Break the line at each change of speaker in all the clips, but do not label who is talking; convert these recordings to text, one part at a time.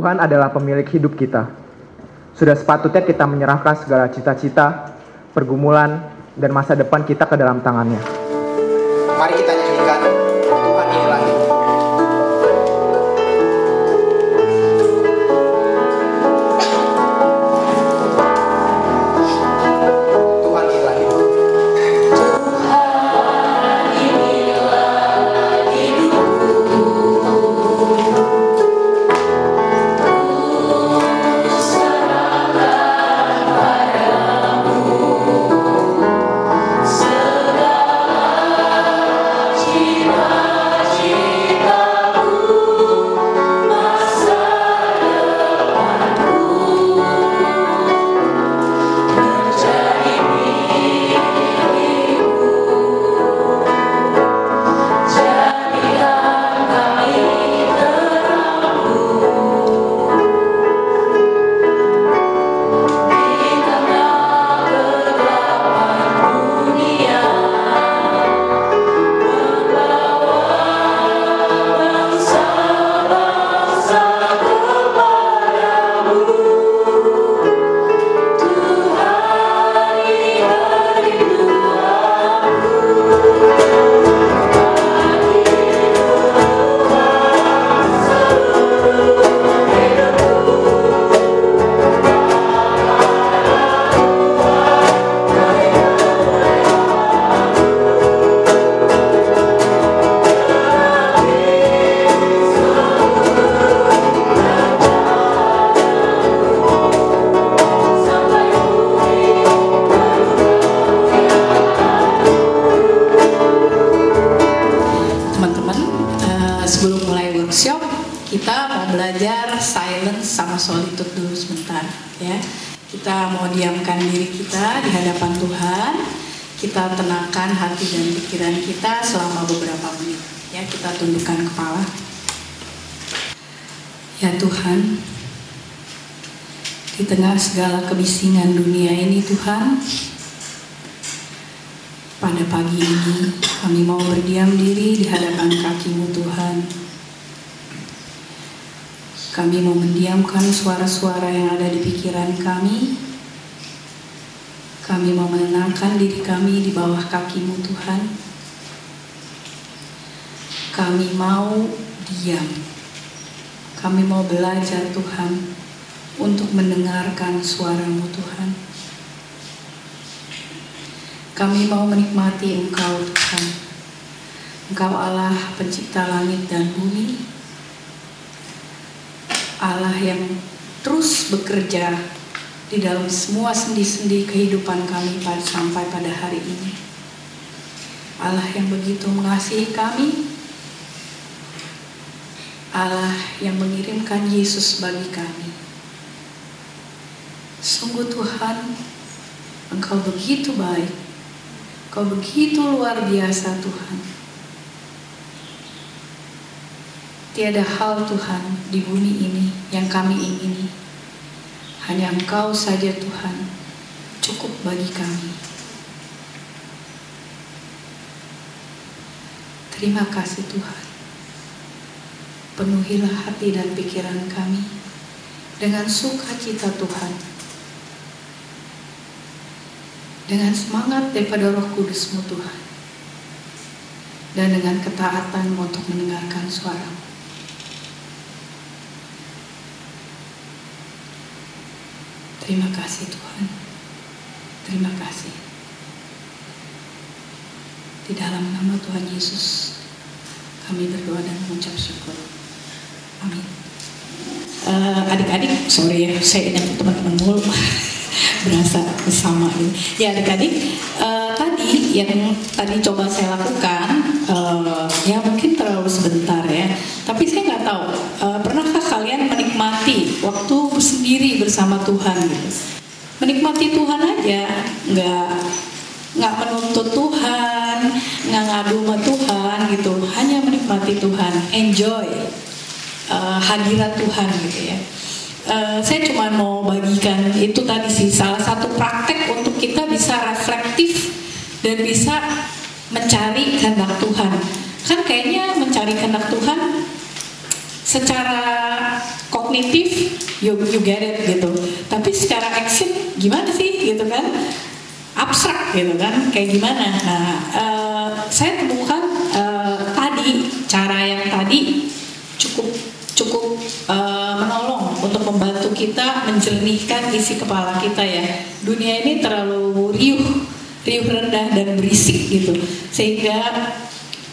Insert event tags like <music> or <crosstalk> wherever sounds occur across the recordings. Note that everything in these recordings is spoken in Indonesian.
Tuhan adalah pemilik hidup kita. Sudah sepatutnya kita menyerahkan segala cita-cita, pergumulan, dan masa depan kita ke dalam tangannya.
Mari kita nyanyikan
kita tundukkan kepala ya Tuhan di tengah segala kebisingan dunia ini Tuhan pada pagi ini kami mau berdiam diri di hadapan kakimu Tuhan. Kami mau mendiamkan suara-suara yang ada di pikiran kami. Kami mau menenangkan diri kami di bawah kakimu Tuhan. Kami mau diam. Kami mau belajar Tuhan untuk mendengarkan suaramu Tuhan. Kami mau menikmati Engkau Tuhan. Engkau Allah pencipta langit dan bumi. Allah yang terus bekerja di dalam semua sendi-sendi kehidupan kami sampai pada hari ini. Allah yang begitu mengasihi kami. Allah yang mengirimkan Yesus bagi kami. Sungguh Tuhan, Engkau begitu baik. Kau begitu luar biasa Tuhan. Tiada hal Tuhan di bumi ini yang kami ingini. Hanya Engkau saja Tuhan cukup bagi kami. Terima kasih Tuhan. Penuhilah hati dan pikiran kami dengan sukacita Tuhan dengan semangat daripada roh kudusmu Tuhan dan dengan ketaatan untuk mendengarkan suaramu. Terima kasih Tuhan. Terima kasih. Di dalam nama Tuhan Yesus kami berdoa dan mengucap syukur. Eh, adik-adik, sorry ya, saya ingat teman-teman mulu <laughs> berasa bersama ini. Ya adik-adik, eh, tadi yang tadi coba saya lakukan, eh, ya mungkin terlalu sebentar ya. Tapi saya nggak tahu, eh, pernahkah kalian menikmati waktu sendiri bersama Tuhan gitu? Menikmati Tuhan aja, nggak nggak menuntut Tuhan, nggak ngadu sama Tuhan gitu, hanya menikmati Tuhan, enjoy eh, hadirat Tuhan gitu ya. eh, saya cuma mau bagikan itu tadi sih salah satu praktek untuk kita bisa reflektif dan bisa mencari kehendak Tuhan. Kan kayaknya mencari kehendak Tuhan secara kognitif you, you get it gitu. Tapi secara action gimana sih gitu kan? Abstrak gitu kan? Kayak gimana? Nah, eh, saya temukan eh, tadi cara yang tadi cukup cukup eh, menolong untuk membantu kita menjernihkan isi kepala kita ya. Dunia ini terlalu riuh, riuh rendah dan berisik gitu, sehingga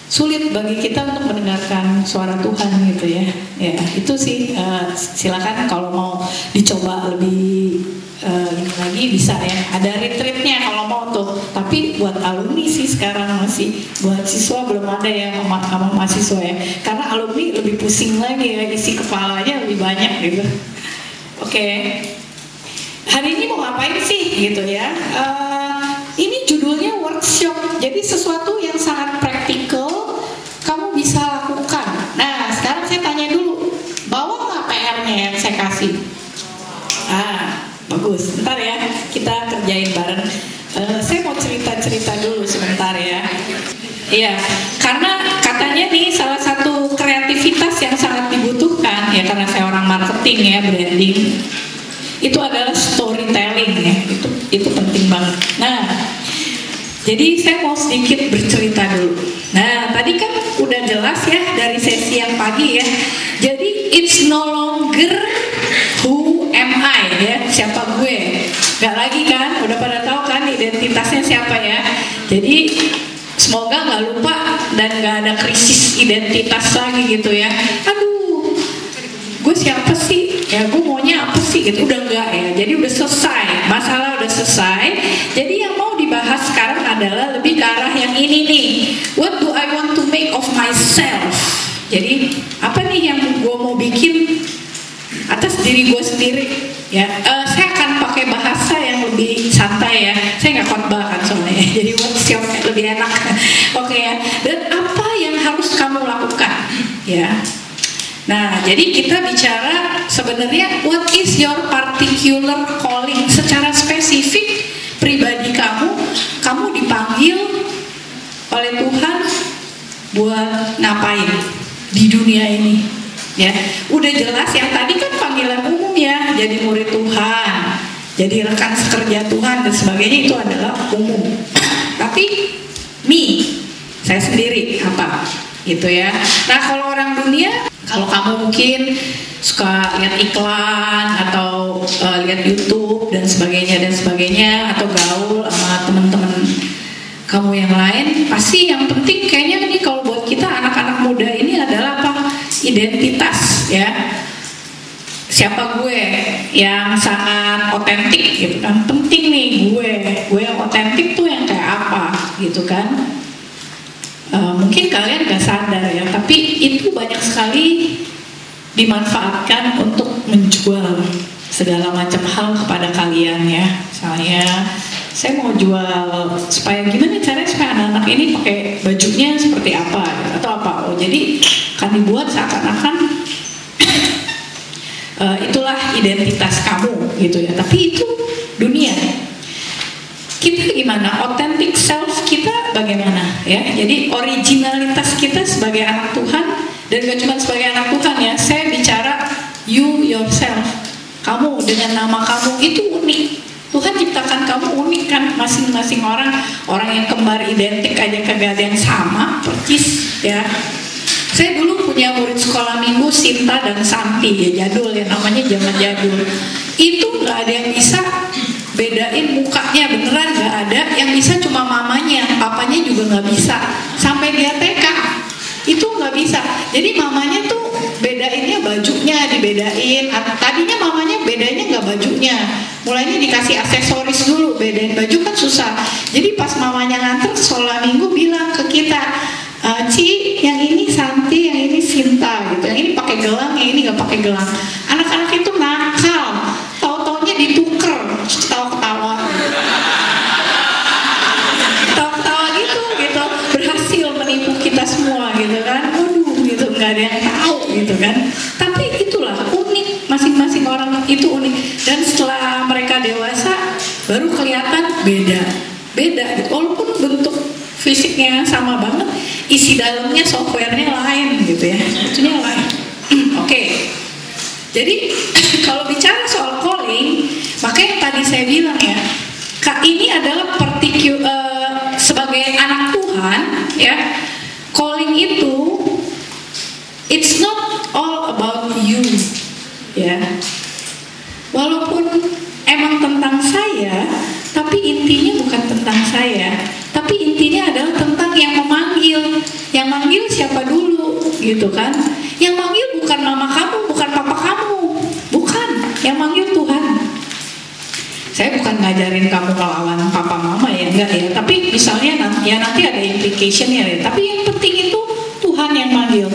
sulit bagi kita untuk mendengarkan suara Tuhan gitu ya. Ya itu sih eh, silakan kalau mau dicoba lebih ini lagi bisa ya. Ada retreatnya kalau mau tuh. Tapi buat alumni sih sekarang masih buat siswa belum ada yang sama, sama mahasiswa ya. Karena alumni lebih pusing lagi ya isi kepalanya lebih banyak gitu. Oke. Hari ini mau ngapain sih gitu ya? Eh, ini judulnya workshop. Jadi sesuatu yang sangat praktikal kamu bisa lakukan. Nah, sekarang saya tanya dulu, bawa nggak PR-nya yang saya kasih? Ah, bagus. Bentar ya, kita kerjain bareng. Eh, saya mau cerita-cerita dulu sebentar ya. Iya, karena katanya nih salah satu kreativitas yang sangat dibutuhkan ya karena saya orang marketing ya branding itu adalah storytelling ya itu itu penting banget. Nah, jadi saya mau sedikit bercerita dulu. Nah, tadi kan udah jelas ya dari sesi yang pagi ya. Jadi it's no longer who am I ya, siapa gue. Gak lagi kan, udah pada tahu kan identitasnya siapa ya. Jadi semoga nggak lupa dan nggak ada krisis identitas lagi gitu ya. Aduh, gue siapa sih? Ya gue maunya apa sih gitu. Udah enggak ya. Jadi udah selesai. Masalah udah selesai. Jadi yang mau dibahas sekarang adalah lebih ke arah yang ini nih. What do I want to make of myself? Jadi apa nih yang gue mau bikin atas diri gue sendiri? Ya, eh, saya akan pakai bahasa lebih santai ya. Saya nggak khotbah kan soalnya. <laughs> Jadi workshop lebih enak. <laughs> Oke ya. Dan apa yang harus kamu lakukan? Ya, Nah, jadi kita bicara sebenarnya what is your particular calling secara spesifik pribadi kamu, kamu dipanggil oleh Tuhan buat ngapain di dunia ini. Ya, udah jelas yang tadi kan panggilan umum ya, jadi murid Tuhan, jadi rekan sekerja Tuhan dan sebagainya itu adalah umum. Tapi me, saya sendiri apa gitu ya. Nah, kalau orang dunia kalau kamu mungkin suka lihat iklan atau uh, lihat YouTube dan sebagainya dan sebagainya atau gaul sama teman-teman kamu yang lain, pasti yang penting kayaknya ini kalau buat kita anak-anak muda ini adalah apa? Identitas ya. Siapa gue yang sangat otentik gitu kan? Penting nih gue, gue yang otentik tuh yang kayak apa gitu kan? Uh, mungkin kalian gak sadar ya, tapi itu banyak sekali dimanfaatkan untuk menjual segala macam hal kepada kalian ya. Misalnya saya mau jual supaya gimana caranya supaya anak-anak ini pakai bajunya seperti apa atau apa. Oh jadi kan dibuat seakan-akan uh, itulah identitas kamu gitu ya. Tapi itu dunia. Kita gimana? Authentic self kita bagaimana ya? Jadi originalitas kita sebagai anak Tuhan dan gak cuma sebagai anak Tuhan ya. Saya bicara you yourself. Kamu dengan nama kamu itu unik. Tuhan ciptakan kamu unik kan? Masing-masing orang orang yang kembar identik aja kagak sama percis ya saya dulu punya murid sekolah minggu Sinta dan Santi ya jadul ya namanya zaman jadul. Itu nggak ada yang bisa bedain mukanya beneran nggak ada. Yang bisa cuma mamanya papanya juga nggak bisa. Sampai dia TK itu nggak bisa. Jadi mamanya tuh bedainnya bajunya dibedain. Tadinya mamanya bedainnya nggak bajunya. Mulainya dikasih aksesoris dulu bedain baju kan susah. Jadi pas mamanya nganter sekolah minggu bilang ke kita uh, Ci yang ini Santi yang ini Sinta gitu. Yang ini pakai gelang yang ini nggak pakai gelang. Anak-anak itu nakal tahu taunya dituker tahu ketawa tahu ketawa gitu gitu. Berhasil menipu kita semua gitu kan. Waduh gitu. Gak ada yang tahu gitu kan. Tapi itulah unik masing-masing orang itu unik. Dan setelah mereka dewasa baru kelihatan beda. Beda. Walaupun bentuk fisiknya sama banget isi dalamnya softwarenya lain gitu ya. Itunya lain. Hmm, oke. Okay. Jadi <laughs> kalau gitu kan? Yang manggil bukan mama kamu bukan papa kamu. Bukan. Yang manggil Tuhan. Saya bukan ngajarin kamu melawan papa mama ya enggak ya. Tapi misalnya nanti ya nanti ada implication ya. Tapi yang penting itu Tuhan yang manggil.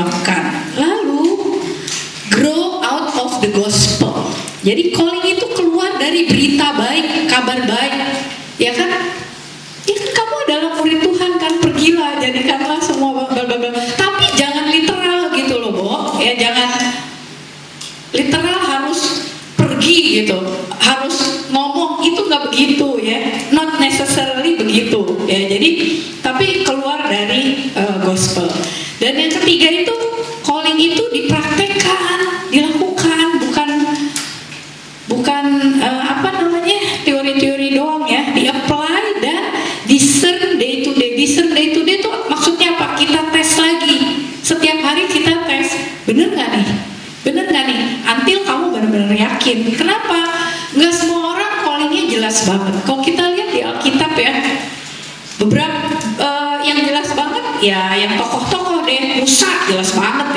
lakukan. Lalu grow out of the gospel. Jadi calling itu keluar dari berita baik, kabar baik, ya kan? Ya kan kamu adalah murid Tuhan kan, pergilah, jadikanlah semua bla bla bla. Tapi jangan literal gitu loh, Bo. Ya jangan literal harus pergi gitu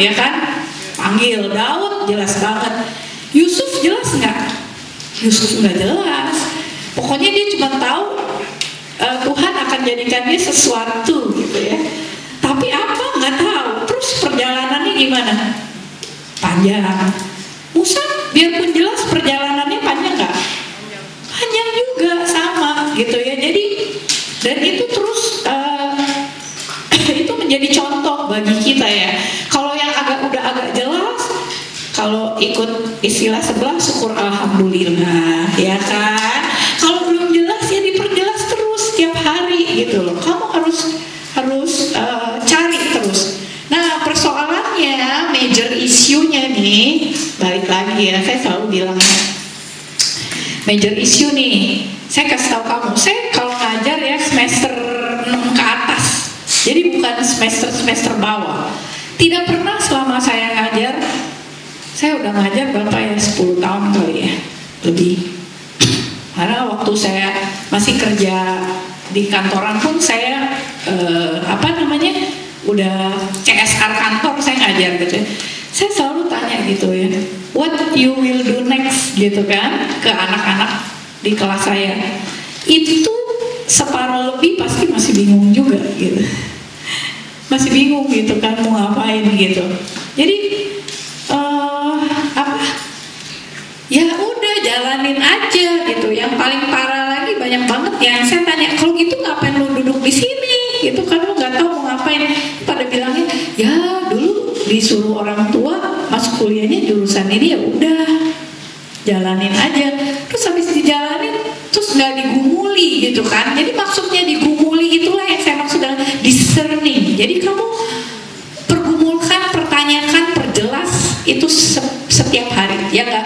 ya kan? Panggil Daud jelas banget. Yusuf jelas nggak? Yusuf nggak jelas. Pokoknya dia cuma tahu uh, Tuhan akan jadikan dia sesuatu jalanin aja. Terus habis dijalanin terus nggak digumuli gitu kan. Jadi maksudnya digumuli itulah yang saya maksud dengan discerning. Jadi kamu pergumulkan pertanyakan perjelas itu se- setiap hari. Ya nggak?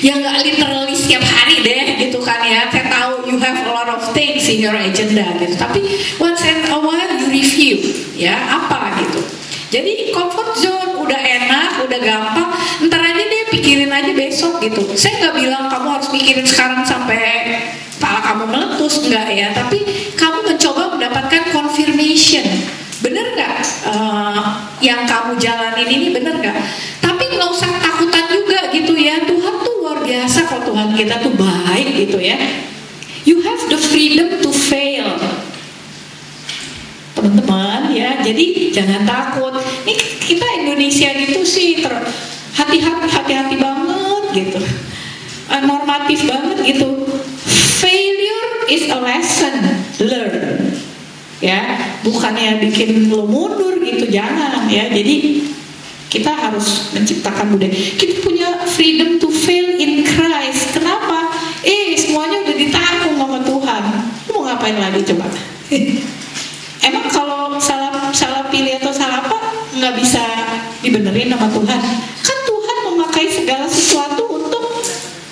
Ya nggak literally setiap hari deh gitu kan ya. Saya tahu you have a lot of things in your agenda gitu. Tapi once in a while you review ya apa gitu. Jadi comfort zone udah enak udah gampang pikirin aja besok gitu. Saya nggak bilang kamu harus mikirin sekarang sampai kepala kamu meletus enggak ya. Tapi kamu mencoba mendapatkan confirmation. Bener nggak? Eh, yang kamu jalanin ini bener nggak? Tapi nggak usah takutan juga gitu ya. Tuhan tuh luar biasa kok Tuhan kita tuh baik gitu ya. You have the freedom to fail. Teman-teman ya jadi jangan takut. Ini kita Indonesia gitu sih ter hati-hati hati-hati banget gitu. Eh, normatif banget gitu. Failure is a lesson learn ya bukannya bikin lo mundur gitu jangan ya. Jadi kita harus menciptakan budaya. Kita punya freedom to fail in Christ. Kenapa? Eh semuanya udah ditanggung sama Tuhan. Mau ngapain lagi coba? <laughs> Emang kalau salah salah pilih atau salah apa nggak bisa dibenerin sama Tuhan segala sesuatu untuk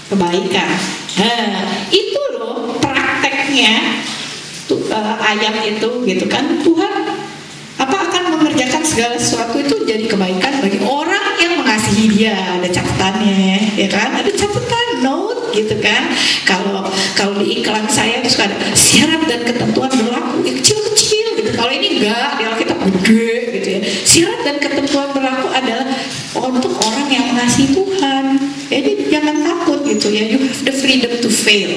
kebaikan. Nah itu loh prakteknya. Tuh, eh, ayat itu gitu kan. Tuhan apa akan mengerjakan segala sesuatu itu jadi kebaikan bagi orang yang mengasihi dia. Ada catatannya ya kan? Ada catatan note gitu kan? Kalau kalau di iklan saya itu suka ada syarat dan ketentuan berlaku ya, kecil-kecil gitu. Kalau ini enggak di Alkitab gede gitu ya. Syarat dan ketentuan berlaku adalah untuk orang yang mengasihi Tuhan. Jadi jangan takut gitu ya. You have the freedom to fail.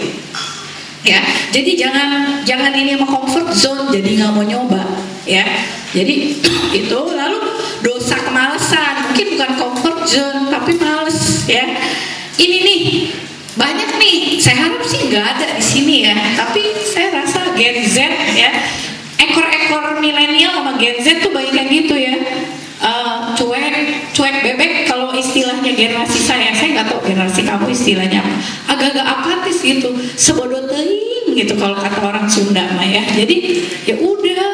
Ya. Jadi jangan jangan ini sama comfort zone jadi nggak mau nyoba ya. Jadi <clears throat> itu lalu dosa kemalasan mungkin bukan comfort zone tapi males ya. Ini nih banyak nih. Saya harap sih nggak ada di sini ya. Tapi saya rasa Gen Z ya. Ekor-ekor milenial sama Gen Z tuh banyak yang gitu ya. Eh, cuek cuek bebek kalau istilahnya generasi saya saya nggak tahu generasi kamu istilahnya agak-agak apatis gitu sebodoh teing gitu kalau kata orang Sunda mah ya. Jadi ya udah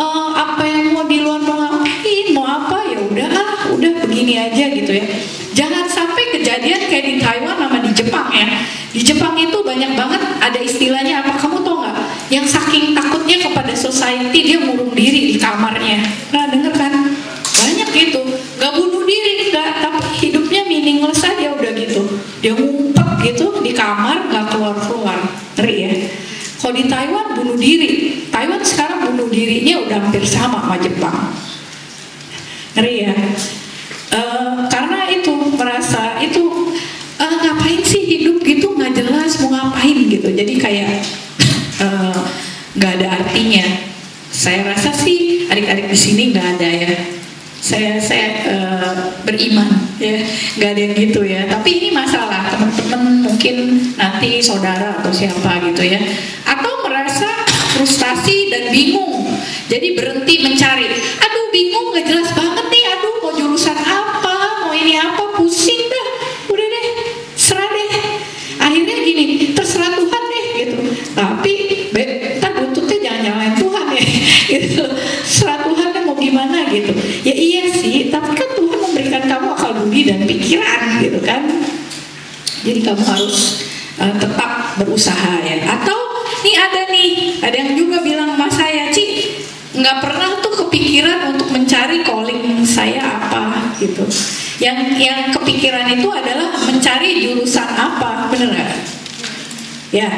eh, apa yang mau di luar mau ngapain mau apa ya udah ah udah begini aja gitu ya. Jangan sampai kejadian kayak di Taiwan sama di Jepang ya. Di Jepang itu banyak banget ada istilahnya apa kamu tau nggak? Yang saking takutnya kepada society dia murung diri di kamarnya dirinya udah hampir sama sama Jepang. Ngeri ya? Eh, karena itu merasa itu eh, ngapain sih hidup gitu? Nggak jelas mau ngapain? gitu. Jadi kayak <laughs> eh, nggak ada artinya. Saya rasa sih adik-adik di sini nggak ada ya. Saya saya eh, beriman ya. Nggak ada yang gitu ya. Tapi ini masalah teman-teman mungkin nanti saudara atau siapa gitu ya. Atau frustasi dan bingung. Jadi berhenti mencari. Aduh bingung nggak jelas banget nih. Aduh mau jurusan apa? Mau ini apa? Pusing dah. Udah deh serah deh. Akhirnya gini terserah Tuhan deh gitu. Tapi be, ntar jangan nyalain Tuhan ya <laughs> gitu. Serah Tuhan mau gimana gitu. Ya iya sih tapi kan Tuhan memberikan kamu akal budi dan pikiran gitu kan. Jadi kamu harus uh, tetap berusaha ya. Atau nih ada nih ada yang juga bilang sama saya Ci nggak pernah tuh kepikiran untuk mencari calling saya apa gitu. Yang yang kepikiran itu adalah mencari jurusan apa, bener nggak? Ya.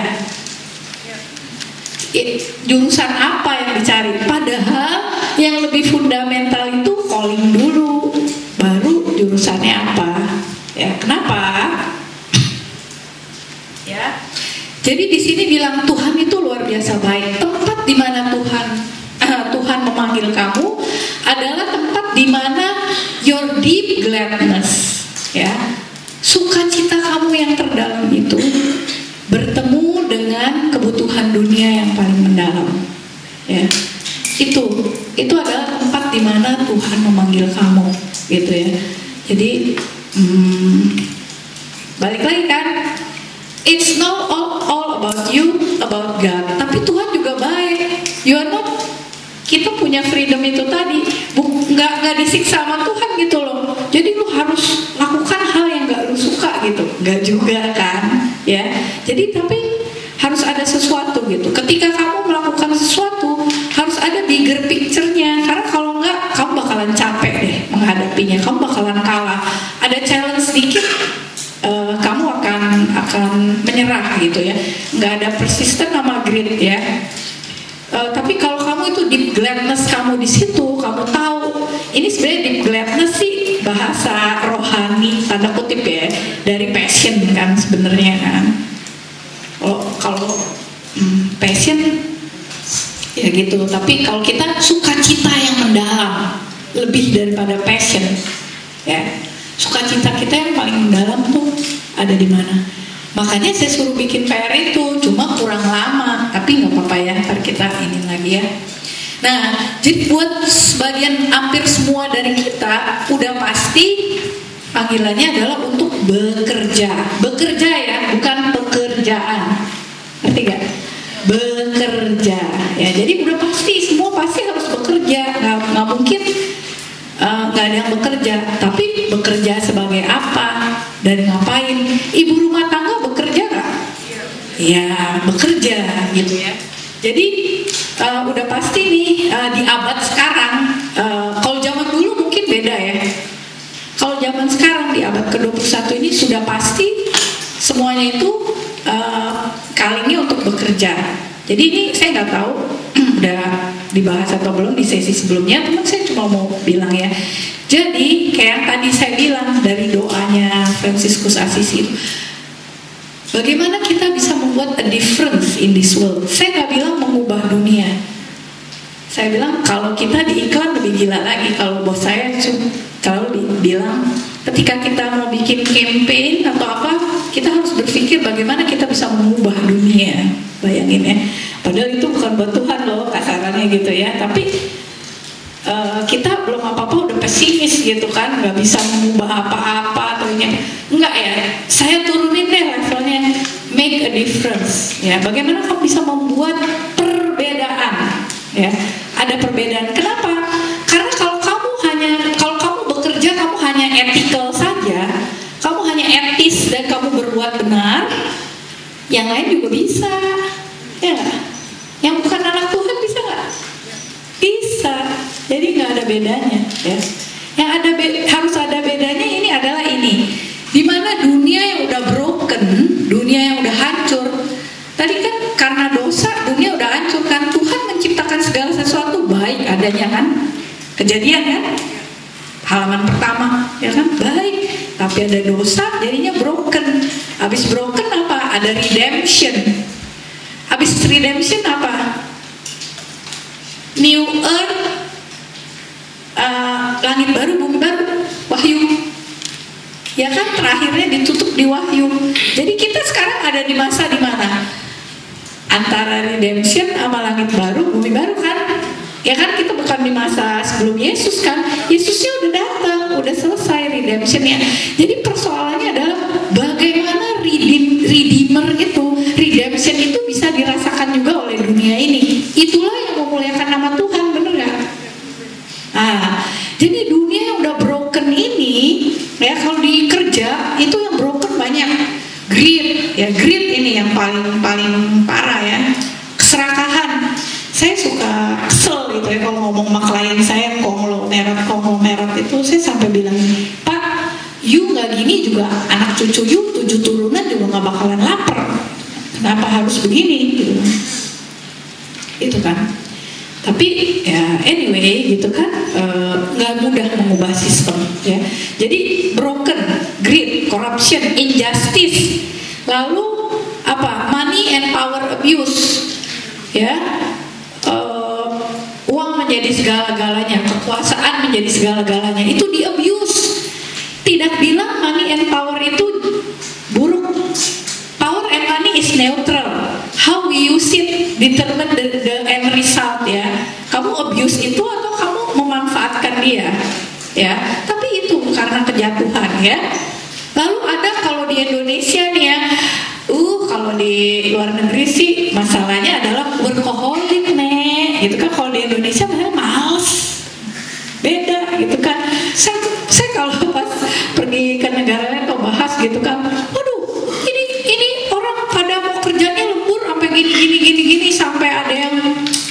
I- Jurusan apa yang dicari? Padahal yang lebih fundamental itu calling dulu, baru jurusannya apa. Ya, kenapa? Ya. Jadi di sini bilang Tuhan itu luar biasa baik. Tempat di mana Tuhan eh, Tuhan memanggil kamu adalah tempat di mana your deep gladness, ya, sukacita kamu yang terdalam itu bertemu dengan kebutuhan dunia yang paling mendalam, ya. Itu itu adalah tempat di mana Tuhan memanggil kamu, gitu ya. Jadi hmm, balik lagi kan It's not all, all about you, about God. Tapi Tuhan juga baik. You are not kita punya freedom itu tadi, nggak nggak disiksa sama Tuhan gitu loh. Jadi lu harus lakukan hal yang nggak lu suka gitu, nggak juga kan, ya. Jadi tapi harus ada sesuatu gitu. Ketika kamu melakukan sesuatu, harus ada bigger picture-nya. Karena kalau nggak, kamu bakalan capek deh menghadapinya. Kamu bakalan kalah. Ada challenge sedikit, eh, kamu akan akan menyerah gitu ya nggak ada persisten sama grit ya Eh, tapi kalau itu deep gladness kamu di situ kamu tahu. Ini sebenarnya deep gladness sih bahasa rohani tanda kutip ya dari passion kan sebenarnya kan. Kalau kalau hmm, passion ya gitu. Tapi kalau kita sukacita yang mendalam lebih daripada passion ya. Sukacita kita yang paling mendalam tuh ada di mana? Makanya saya suruh bikin PR itu cuma kurang lama tapi nggak apa-apa ya ntar kita ini lagi ya nah jadi buat sebagian hampir semua dari kita udah pasti panggilannya adalah untuk bekerja. Bekerja ya bukan pekerjaan. Ngerti gak bekerja. Ya jadi udah pasti semua pasti harus bekerja. Nggak nggak mungkin eh, nggak ada yang bekerja. Tapi bekerja sebagai apa? Dan ngapain? Ibu rumah tangga bekerja nggak? Ya bekerja gitu ya jadi eh, udah pasti nih eh, di abad sekarang eh, kalau zaman dulu mungkin beda ya kalau zaman sekarang di abad ke-21 ini sudah pasti semuanya itu uh, kalingnya untuk bekerja. Jadi ini saya nggak tahu <clears throat> udah dibahas atau belum di sesi sebelumnya, teman saya cuma mau bilang ya. Jadi kayak tadi saya bilang dari doanya Franciscus Assisi itu, bagaimana kita bisa membuat a difference in this world? Saya nggak bilang mengubah dunia, saya bilang kalau kita di iklan lebih gila lagi. Kalau bos saya selalu bilang ketika kita mau bikin campaign atau apa kita harus berpikir bagaimana kita bisa mengubah dunia. Bayangin ya. Padahal itu bukan buat Tuhan loh kasarannya gitu ya. Tapi eh, kita belum apa-apa udah pesimis gitu kan nggak bisa mengubah apa-apa atau ini enggak ya saya turunin deh levelnya. Make a difference. Ya bagaimana kamu bisa membuat perbedaan? Ya ada perbedaan. Kenapa? Karena kalau kamu hanya kalau kamu bekerja kamu hanya ethical saja kamu hanya etis dan kamu berbuat benar yang lain juga bisa. Ya yang bukan anak Tuhan bisa jadi nggak ada bedanya. Ya yang ada be- harus ada bedanya ini adalah ini. Di mana dunia yang udah broken dunia yang udah hancur tadi kan karena dosa dunia udah hancur kan? Tuhan menciptakan segala sesuatu baik adanya kan? Kejadian kan? Halaman pertama ya kan? Baik. Tapi ada dosa jadinya broken. Habis broken apa? Ada redemption. Habis redemption apa? New earth uh, langit baru bumi baru wahyu. Ya kan? Terakhirnya ditutup di wahyu. Jadi kita sekarang ada di masa di mana antara redemption sama langit baru bumi baru kan? Ya kan? Kita bukan di masa sebelum Yesus kan? Yesusnya udah datang udah selesai redemptionnya. Jadi persoalannya adalah bagaimana redeem, redeemer itu redemption itu bisa dirasakan juga oleh dunia ini. Itulah yang memuliakan nama Tuhan? Ah, jadi dunia yang udah broken ini ya kalau di kerja itu yang broken banyak. Greed ya greed ini yang paling paling parah ya. Keserakahan. Saya suka kesel gitu ya kalau ngomong sama klien saya konglomerat konglomerat itu. Saya sampai bilang Pak you nggak gini juga anak cucu you tujuh turunan juga nggak bakalan lapar. Kenapa harus begini? Gitu. Itu kan tapi ya anyway gitu kan eh, nggak mudah mengubah sistem ya. Jadi broken greed corruption injustice lalu apa money and power abuse ya. Eh, uang menjadi segala-galanya kekuasaan menjadi segala-galanya itu di abuse tidak bilang money and power itu buruk power and money is neutral. How we use it determine the, the end result ya. Kamu abuse itu atau kamu memanfaatkan dia ya. Tapi itu karena kejatuhan ya. Lalu ada kalau di Indonesia nih ya. Uh kalau di luar negeri sih masalahnya adalah workaholic nih gitu kan kalau di Indonesia malah males. Beda gitu kan. Saya saya kalau pas pergi ke negara lain atau bahas gitu kan waduh ini orang pada mau kerjanya lembur sampai gini gini gini gini sampai ada yang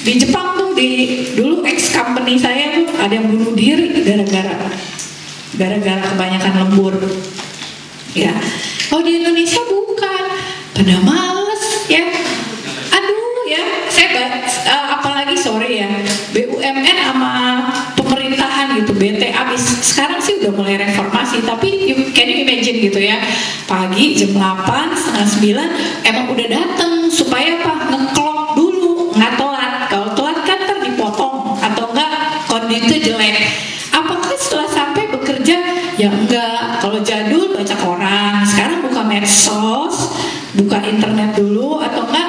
di Jepang tuh di dulu ex company saya tuh ada yang bunuh diri gara-gara gara-gara kebanyakan lembur. Ya. Kalau di Indonesia bukan. Pada males ya. Aduh ya. Saya eh, apalagi sore ya. BUMN sama BT abis. Sekarang sih udah mulai reformasi tapi you, can you imagine gitu ya? Pagi jam 8 setengah 9 emang udah dateng. Supaya apa? Ngeklok dulu nggak telat. Kalau telat kan ntar dipotong atau enggak kondisi jelek. Apakah setelah sampai bekerja? Ya enggak kalau jadul baca koran. Sekarang buka medsos buka internet dulu atau enggak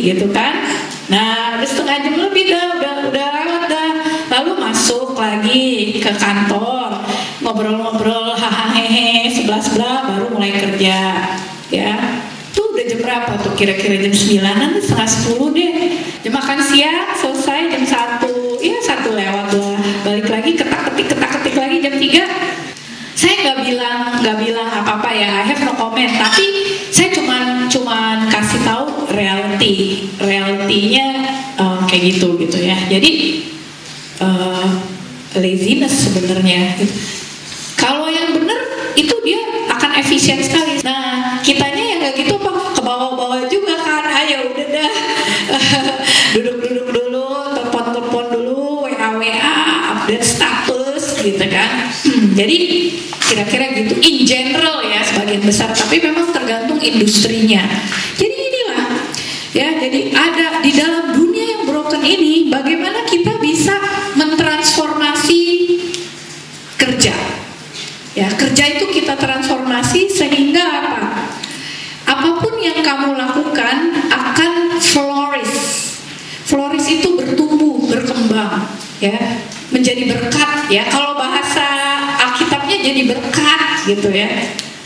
gitu kan. Nah udah setengah jam lebih dah udah udah lewat dah. Lalu masuk lagi ke kantor ngobrol-ngobrol hahaha sebelah sebelah baru mulai kerja ya. Tuh udah jam berapa tuh? Kira-kira jam 9an setengah 10 deh. Jam makan siang selesai jam 1 ya satu lewat lah. Balik lagi ketak-ketik ketak-ketik lagi jam 3 saya nggak bilang nggak bilang apa apa ya. I have no comment. Tapi saya cuman cuman kasih reality realitinya eh, kayak gitu gitu ya. Jadi eh, laziness sebenarnya. Kalau yang benar itu dia akan efisien sekali. Nah kitanya yang nggak gitu apa ke bawah-bawah juga kan. Ayo udah dah. <laughs> Duduk-duduk dulu telepon-telepon dulu WA-WA update status gitu kan. <clears throat> Jadi kira-kira gitu. In general ya sebagian besar. Tapi memang tergantung industrinya. Jadi ya jadi ada di dalam dunia yang broken ini bagaimana kita bisa mentransformasi kerja? Ya kerja itu kita transformasi sehingga apa? Apa pun yang kamu lakukan akan flourish. Flourish itu bertumbuh berkembang ya. Menjadi berkat ya. Kalau bahasa Alkitabnya jadi berkat gitu ya.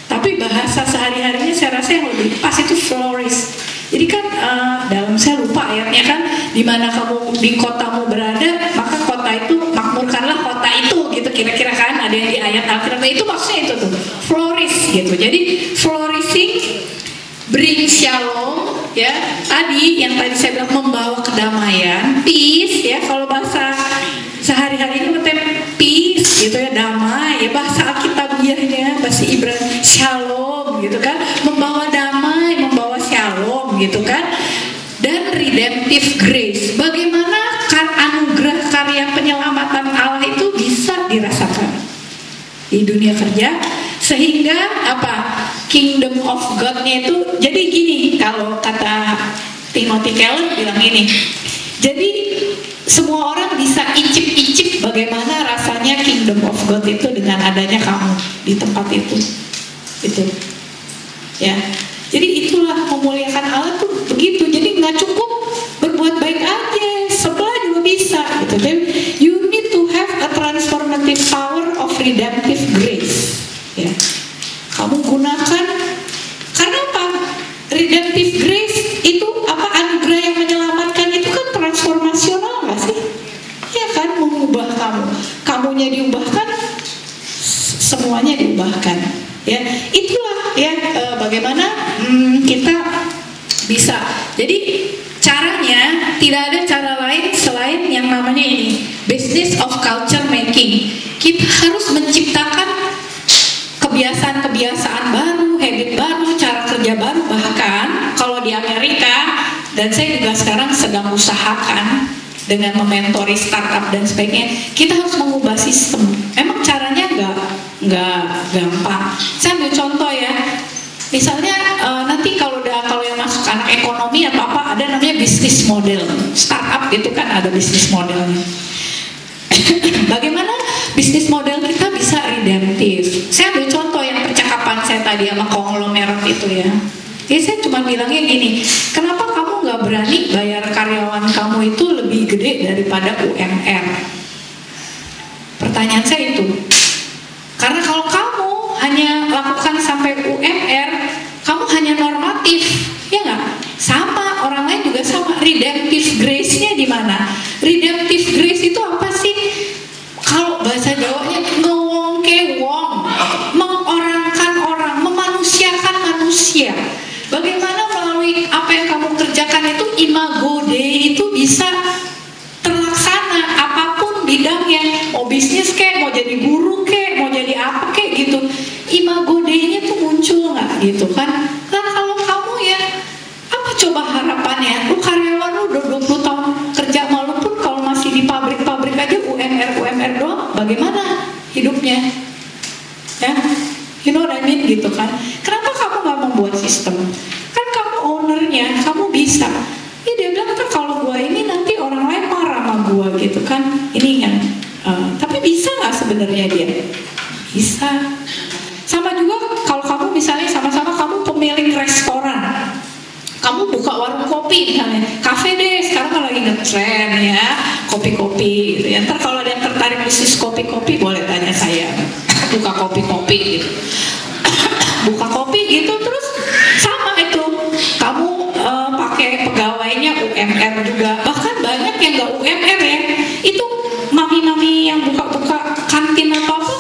Tapi bahasa sehari-harinya saya rasa yang lebih pas itu flourish jadi kan eh, dalam saya lupa ayatnya kan di mana kamu di kotamu berada maka kota itu makmurkanlah kota itu gitu kira-kira kan ada yang di ayat Nah, itu maksudnya itu tuh flourish gitu. Jadi flourishing bring shalom ya. Tadi yang tadi saya bilang membawa kedamaian peace ya. Kalau bahasa sehari-hari ini maksudnya peace gitu ya damai ya. Bahasa Alkitabiahnya bahasa Ibrani shalom gitu kan. Membawa damai membawa shalom gitu kan redemptive grace. Bagaimana kan anugerah karya penyelamatan Allah itu bisa dirasakan di dunia kerja sehingga apa kingdom of God-nya itu jadi gini kalau kata Timothy Keller bilang ini jadi semua orang bisa icip-icip bagaimana rasanya kingdom of God itu dengan adanya kamu di tempat itu. Itu ya. Jadi itulah memuliakan Allah tuh begitu. Jadi nggak cukup transformative power of redemptive grace. Ya. Kamu gunakan karena apa? Redemptive grace itu apa? Anugerah yang menyelamatkan itu kan transformasional nggak sih? Ya kan? Mengubah kamu. Kamunya diubahkan semuanya diubahkan. Ya. Itulah ya eh, bagaimana Bisa. Jadi caranya tidak ada cara lain selain yang namanya ini. Business of culture making. Kita harus menciptakan kebiasaan-kebiasaan baru, habit baru, cara kerja baru. Bahkan kalau di Amerika dan saya juga sekarang sedang usahakan dengan mementori startup dan sebagainya kita harus mengubah sistem. Emang caranya nggak nggak gampang. Saya ambil contoh ya. Misalnya eh, nanti kalau udah kalau yang masuk anak ekonomi atau apa ada namanya bisnis model. Startup itu kan ada bisnis modelnya <laughs> bagaimana bisnis model kita bisa redemptif saya ambil contoh yang percakapan saya tadi sama konglomerat itu ya jadi saya cuma bilangnya gini, kenapa kamu nggak berani bayar karyawan kamu itu lebih gede daripada UMR? Pertanyaan saya itu. Karena kalau kamu hanya lakukan sampai UMR, kamu hanya normatif, ya nggak? Sama orang lain juga sama. Redemptive grace-nya di mana? Redemptive grace itu apa sih? Kalau bahasa Jawanya ngewongke wong, mengorangkan orang, memanusiakan manusia. Bagaimana melalui apa yang kamu kerjakan itu imago Dei itu bisa terlaksana apa pun bidangnya. Mau bisnis kek mau jadi guru kek mau jadi apa kek gitu. Imago Dei-nya tuh muncul nggak gitu kan? Nah kalau kamu ya apa coba harapannya? Lu karyawan lu udah 20 tahun kerja walaupun kalau masih di pabrik-pabrik aja UMR UMR doang bagaimana hidupnya? Ya you know what I mean gitu kan? Kenapa kamu nggak membuat sistem? Kan kamu ownernya kamu bisa dia bilang kan kalau gua ini nanti orang lain marah sama gua gitu kan. Ini yang uh, tapi bisa nggak sebenarnya dia? Bisa. Sama juga kalau kamu misalnya sama-sama kamu pemilik restoran. Kamu buka warung kopi misalnya. Kafe deh sekarang kan lagi ngetren ya. Kopi-kopi. Gitu ya ntar kalau ada yang tertarik bisnis kopi-kopi boleh tanya saya. Buka kopi-kopi gitu. <coughs> Buka kopi gitu terus sama pegawainya UMR juga. Bahkan banyak yang nggak UMR ya. Itu mami-mami yang buka-buka kantin atau apa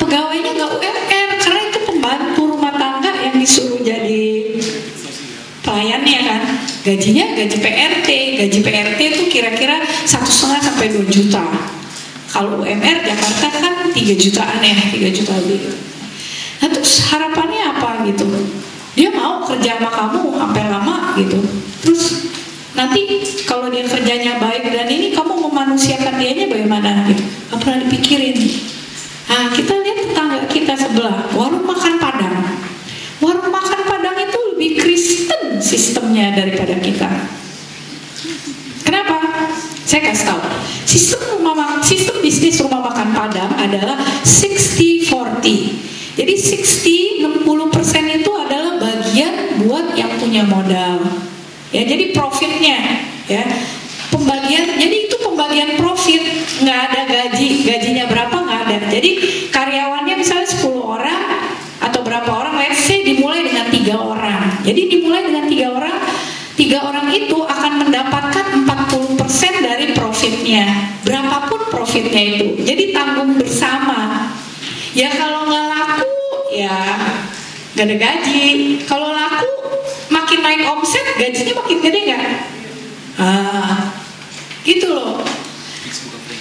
pegawainya nggak UMR karena itu pembantu rumah tangga yang disuruh jadi pelayannya kan. Gajinya gaji PRT gaji PRT itu kira-kira satu setengah sampai 2 juta. Kalau UMR Jakarta kan 3 jutaan ya 3 juta lebih. Nah terus harapannya apa gitu? Dia mau kerja sama kamu sampai lama gitu. Terus nanti kalau dia kerjanya baik dan ini kamu memanusiakan dianya bagaimana? Gitu. Nggak pernah dipikirin. Nah kita lihat tetangga kita sebelah warung makan padang. Warung makan padang itu lebih Kristen sistemnya daripada kita. Kenapa? Saya kasih tahu. Sistem rumah mak- sistem bisnis rumah makan padang adalah 60-40 jadi 60 60% itu adalah bagian buat yang punya modal ya jadi profitnya ya. Pembagian jadi itu pembagian profit. Nggak ada gaji gajinya berapa nggak ada. Jadi karyawannya misalnya 10 orang atau berapa orang let's say dimulai dengan tiga orang. Jadi dimulai dengan tiga orang tiga orang itu akan mendapatkan 40% dari profitnya. Berapapun profitnya itu. Jadi tanggung bersama. Ya kalau nggak laku ya nggak ada gaji. Kalau laku makin naik omset gajinya makin gede nggak? Ah gitu loh.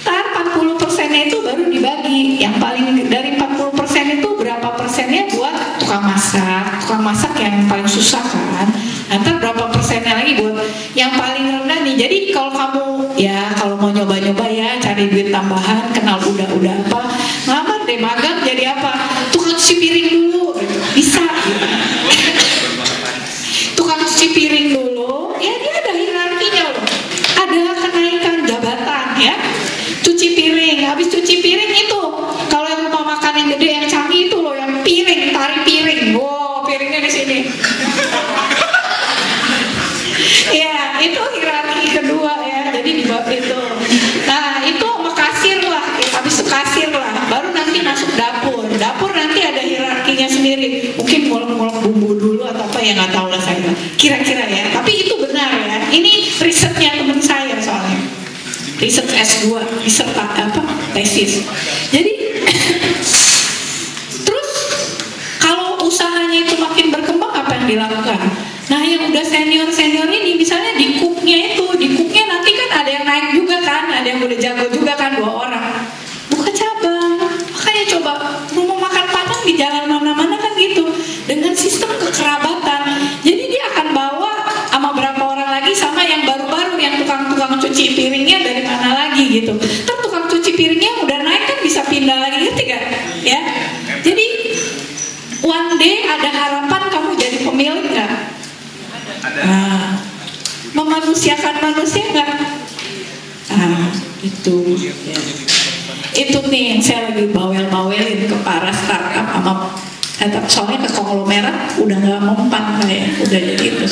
Ntar 40 persennya itu baru dibagi. Yang paling dari 40 persen itu berapa persennya buat tukang masak? Tukang masak yang paling susah kan? Nanti berapa persennya lagi buat yang paling rendah nih? Jadi kalau kamu ya kalau mau nyoba-nyoba ya Cari duit tambahan, kenal udah-udah apa piring dulu. Ya dia ada hierarkinya. Loh Ada kenaikan jabatan ya. Cuci piring. Habis cuci piring itu kalau yang rumah makan yang gede yang canggih itu loh yang piring tarik piring. Wow piringnya di sini. <laughs> Ya itu hierarki kedua ya. Jadi di bawah itu. Nah itu sama kasir lah. Habis kasir lah. Baru nanti masuk dapur. Dapur nanti ada hierarkinya sendiri. Mungkin mulek-mulek bumbu dulu atau apa ya nggak tahu lah saya kira-kira ya. Tapi itu benar ya. Ini risetnya teman saya soalnya. Riset S2 riset apa tesis. Jadi <coughs> terus kalau usahanya itu makin berkembang apa yang dilakukan. Nah yang udah senior senior ini misalnya di cooknya itu, di cooknya nanti kan ada yang naik juga kan, ada yang udah jago juga kan dua orang. Buka cabang, makanya coba rumah makan Padang di jalan gitu dengan sistem kekerabatan. Jadi dia akan bawa sama berapa orang lagi sama yang baru-baru yang tukang-tukang cuci piringnya dari mana lagi gitu. Terus tukang cuci piringnya udah naik kan bisa pindah lagi ngerti gak? Ya. Jadi one day ada harapan kamu jadi pemilik nggak? Nah, memanusiakan manusia nggak? Ah, itu. Ya. Itu nih saya lagi bawel-bawelin ke para startup sama eh, soalnya ke konglomerat udah nggak mempan kayak udah jadi itu.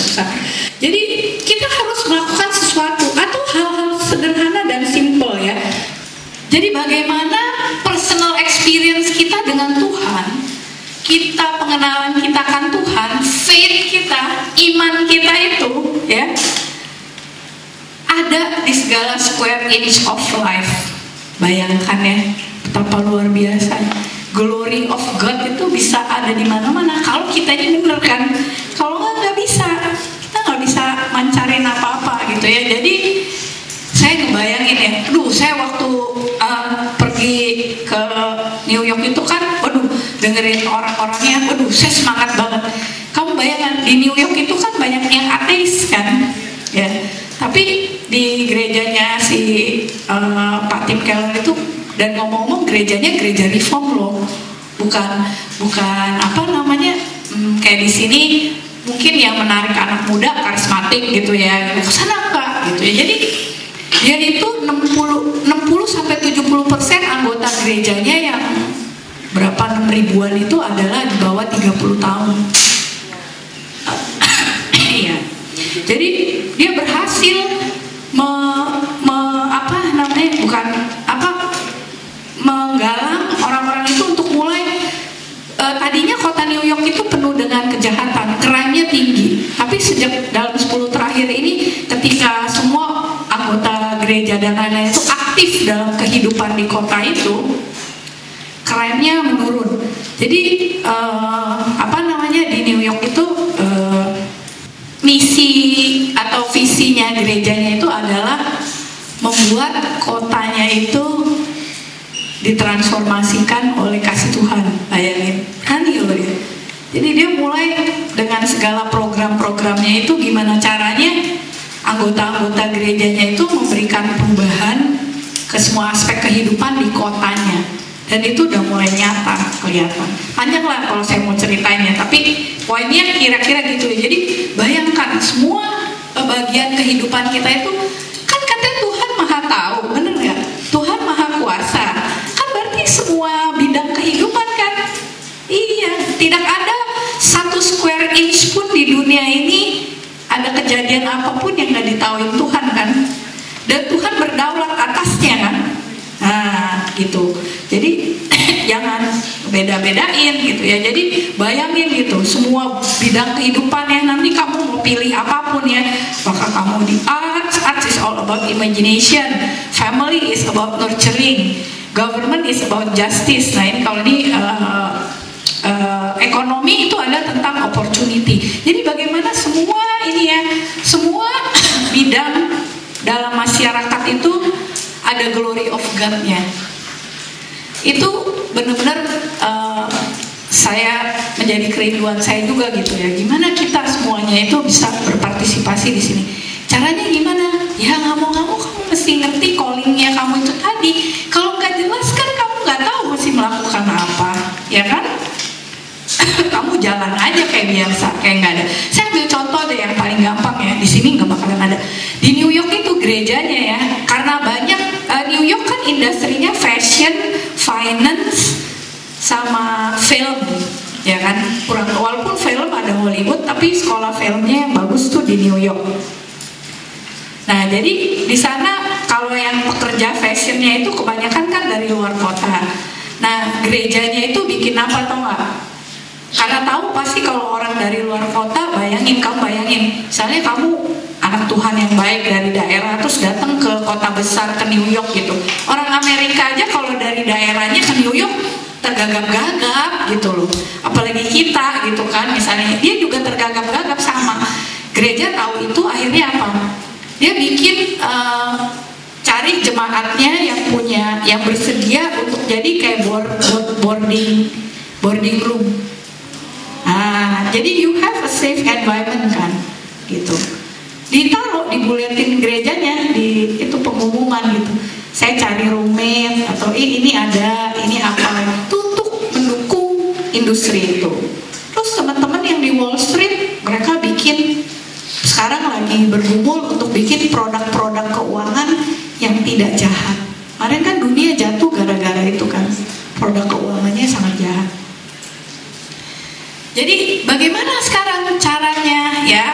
Jadi kita harus melakukan sesuatu atau hal-hal sederhana dan simple ya. Jadi bagaimana personal experience kita dengan Tuhan, kita pengenalan kita akan Tuhan, faith kita, iman kita itu ya ada di segala square inch of life. Bayangkan ya, betapa luar biasa. Glory of God itu bisa ada di mana-mana. Kalau kita ini bener kan, kalau nggak nggak bisa, kita nggak bisa mancarin apa-apa gitu ya. Jadi saya ngebayangin ya, aduh saya waktu uh, pergi ke New York itu kan, waduh dengerin orang-orangnya, waduh saya semangat banget. Kamu bayangkan di New York itu kan banyak yang ateis kan, ya. Tapi di gerejanya si uh, Pak Tim Keller itu dan ngomong-ngomong gerejanya gereja reform loh, bukan bukan apa namanya hmm, kayak di sini mungkin yang menarik anak muda karismatik gitu ya, ke sana enggak gitu ya. Jadi dia itu 60 60 sampai 70 persen anggota gerejanya yang berapa 6 ribuan itu adalah di bawah 30 tahun. <coughs> Iya. Jadi dia berhasil me, me, apa namanya bukan apa menggalang orang-orang itu untuk mulai eh, tadinya kota New York itu penuh dengan kejahatan, crime-nya tinggi. Tapi sejak dalam 10 terakhir ini ketika semua anggota gereja dan lain-lain itu aktif dalam kehidupan di kota itu, crime-nya menurun. Jadi eh, apa namanya di New York itu eh, misi atau visinya gerejanya itu adalah membuat kotanya itu ditransformasikan oleh kasih Tuhan. Bayangin, kan loh dia. Jadi dia mulai dengan segala program-programnya itu gimana caranya anggota-anggota gerejanya itu memberikan perubahan ke semua aspek kehidupan di kotanya. Dan itu udah mulai nyata kelihatan. Panjang lah kalau saya mau ceritainnya tapi poinnya kira-kira gitu ya. Jadi bayangkan semua eh, bagian kehidupan kita itu kan katanya Tuhan maha tahu bener nggak? Tuhan maha kuasa. Kan berarti semua bidang kehidupan iya tidak ada satu square inch pun di dunia ini ada kejadian apa pun yang nggak ditahuin Tuhan kan? Dan Tuhan berdaulat atasnya kan? Nah gitu. Jadi <laughs> jangan beda-bedain gitu ya. Jadi bayangin gitu. Semua bidang kehidupan ya nanti kamu mau pilih apa pun ya maka kamu di arts. Arts is all about imagination. Family is about nurturing. Government is about justice. Nah ini kalau ini uh, uh, ekonomi itu adalah tentang opportunity. Jadi bagaimana semua ini ya semua <clears throat> bidang dalam masyarakat itu ada glory of God-nya. Itu benar-benar uh, saya menjadi kerinduan saya juga gitu ya. Gimana kita semuanya itu bisa berpartisipasi di sini? Caranya gimana? Ya nggak mau nggak mau kamu mesti ngerti callingnya kamu itu tadi. Kalau nggak jelas kan kamu nggak tahu mesti melakukan apa ya kan kamu jalan aja kayak biasa kayak nggak ada. Saya ambil contoh deh yang paling gampang ya. Di sini nggak bakalan ada. Di New York itu gerejanya ya karena banyak uh, New York kan industrinya fashion finance sama film ya kan? Kurang walaupun film ada Hollywood tapi sekolah filmnya yang bagus tuh di New York. Nah jadi di sana kalau yang pekerja fashionnya itu kebanyakan kan dari luar kota. Nah gerejanya itu bikin apa tau nggak karena tahu pasti kalau orang dari luar kota bayangin kamu bayangin. Misalnya kamu anak Tuhan yang baik dari daerah terus datang ke kota besar ke New York gitu. Orang Amerika aja kalau dari daerahnya ke New York tergagap-gagap gitu loh. Apalagi kita gitu kan misalnya. Dia juga tergagap-gagap sama. Gereja tahu itu akhirnya apa? Dia bikin uh, cari jemaatnya yang punya yang bersedia untuk jadi kayak board, board, boarding boarding room ah jadi you have a safe environment kan gitu. Ditaruh di buletin gerejanya di itu pengumuman gitu. Saya cari roommate atau eh, ini ada ini apa? Itu untuk mendukung industri itu. Terus teman-teman yang di Wall Street mereka bikin sekarang lagi bergumul untuk bikin produk-produk keuangan yang tidak jahat. Kemarin kan dunia jatuh gara-gara itu kan. Produk keuangannya sangat jahat. Jadi bagaimana sekarang caranya ya?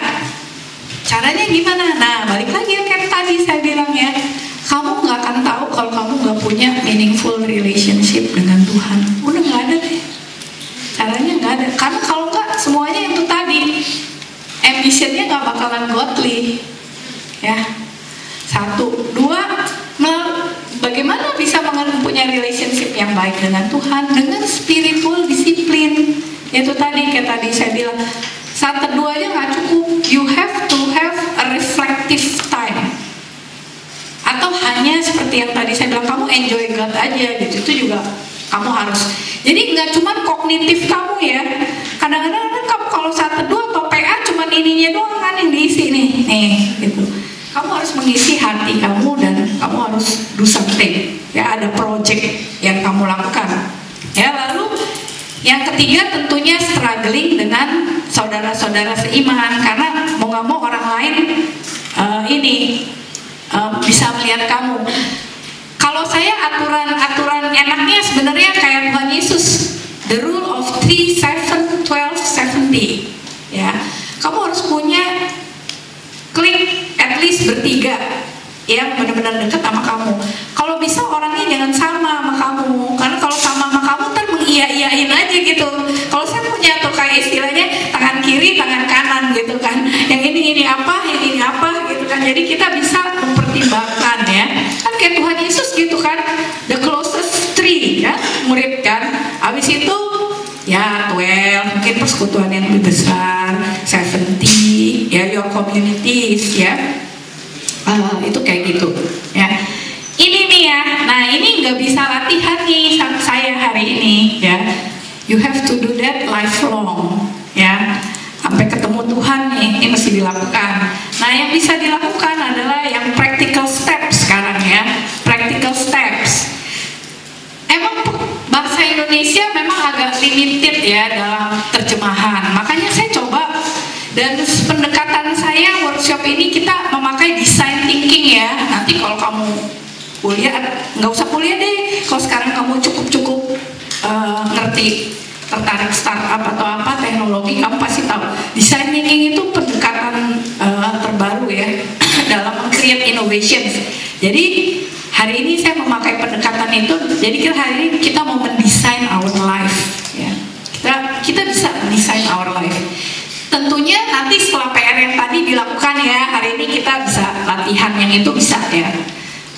Caranya gimana? Nah balik lagi yang kayak tadi saya bilang ya, kamu nggak akan tahu kalau kamu nggak punya meaningful relationship dengan Tuhan. Udah nggak ada deh. Caranya nggak ada. Karena kalau nggak semuanya itu tadi ambitionnya nggak bakalan godly. Ya, satu, dua, bagaimana bisa mempunyai relationship yang baik dengan Tuhan dengan spiritual disiplin. Itu tadi kayak tadi saya bilang, saat teduh aja nggak cukup. You have to have a reflective time. Atau hanya seperti yang tadi saya bilang, kamu enjoy God aja gitu. Itu juga kamu harus. Jadi nggak cuma kognitif kamu ya. Kadang-kadang kan kamu kalau saat teduh atau PA cuma ininya doang kan yang diisi nih, nih gitu kamu harus mengisi hati kamu dan kamu harus do something ya ada project yang kamu lakukan ya lalu yang ketiga tentunya struggling dengan saudara-saudara seiman. Karena mau nggak mau orang lain uh, ini uh, bisa melihat kamu. Kalau saya aturan-aturan enaknya sebenarnya kayak Tuhan Yesus. The rule of 3, 7, 12, 70 ya. Kamu harus punya klik at least bertiga. Yang benar-benar dekat sama kamu. Kalau bisa orangnya jangan sama sama kamu, karena kalau ntar mengiya-iyain aja gitu. Kalau saya punya tuh kayak istilahnya tangan kiri, tangan kanan gitu kan. Yang ini ini apa, yang ini apa gitu kan. Jadi kita bisa mempertimbangkan ya. Kan kayak Tuhan Yesus gitu kan, the closest three ya, murid kan. Habis itu ya 12 mungkin persekutuan yang lebih besar 70 ya your communities ya uh, itu kayak gitu ya ini nih ya nah ini nggak bisa latihan nih saya hari ini ya. You have to do that lifelong ya. Sampai ketemu Tuhan nih ini mesti dilakukan. Nah yang bisa dilakukan adalah yang practical steps sekarang ya. Practical steps. Emang bahasa Indonesia memang agak limited ya dalam terjemahan. Makanya saya coba dan pendekatan saya workshop ini kita memakai design thinking ya. Nanti kalau kamu kuliah nggak usah kuliah deh. Kalau sekarang kamu cukup-cukup uh, ngerti tertarik startup atau apa teknologi kamu pasti tahu design thinking itu pendekatan uh, terbaru ya <clears throat> dalam create innovation. Jadi Hari ini saya memakai pendekatan itu, jadi kita hari ini kita mau mendesain our life. Ya. Kita kita bisa mendesain our life. Tentunya nanti setelah PR yang tadi dilakukan ya, hari ini kita bisa latihan yang itu bisa ya.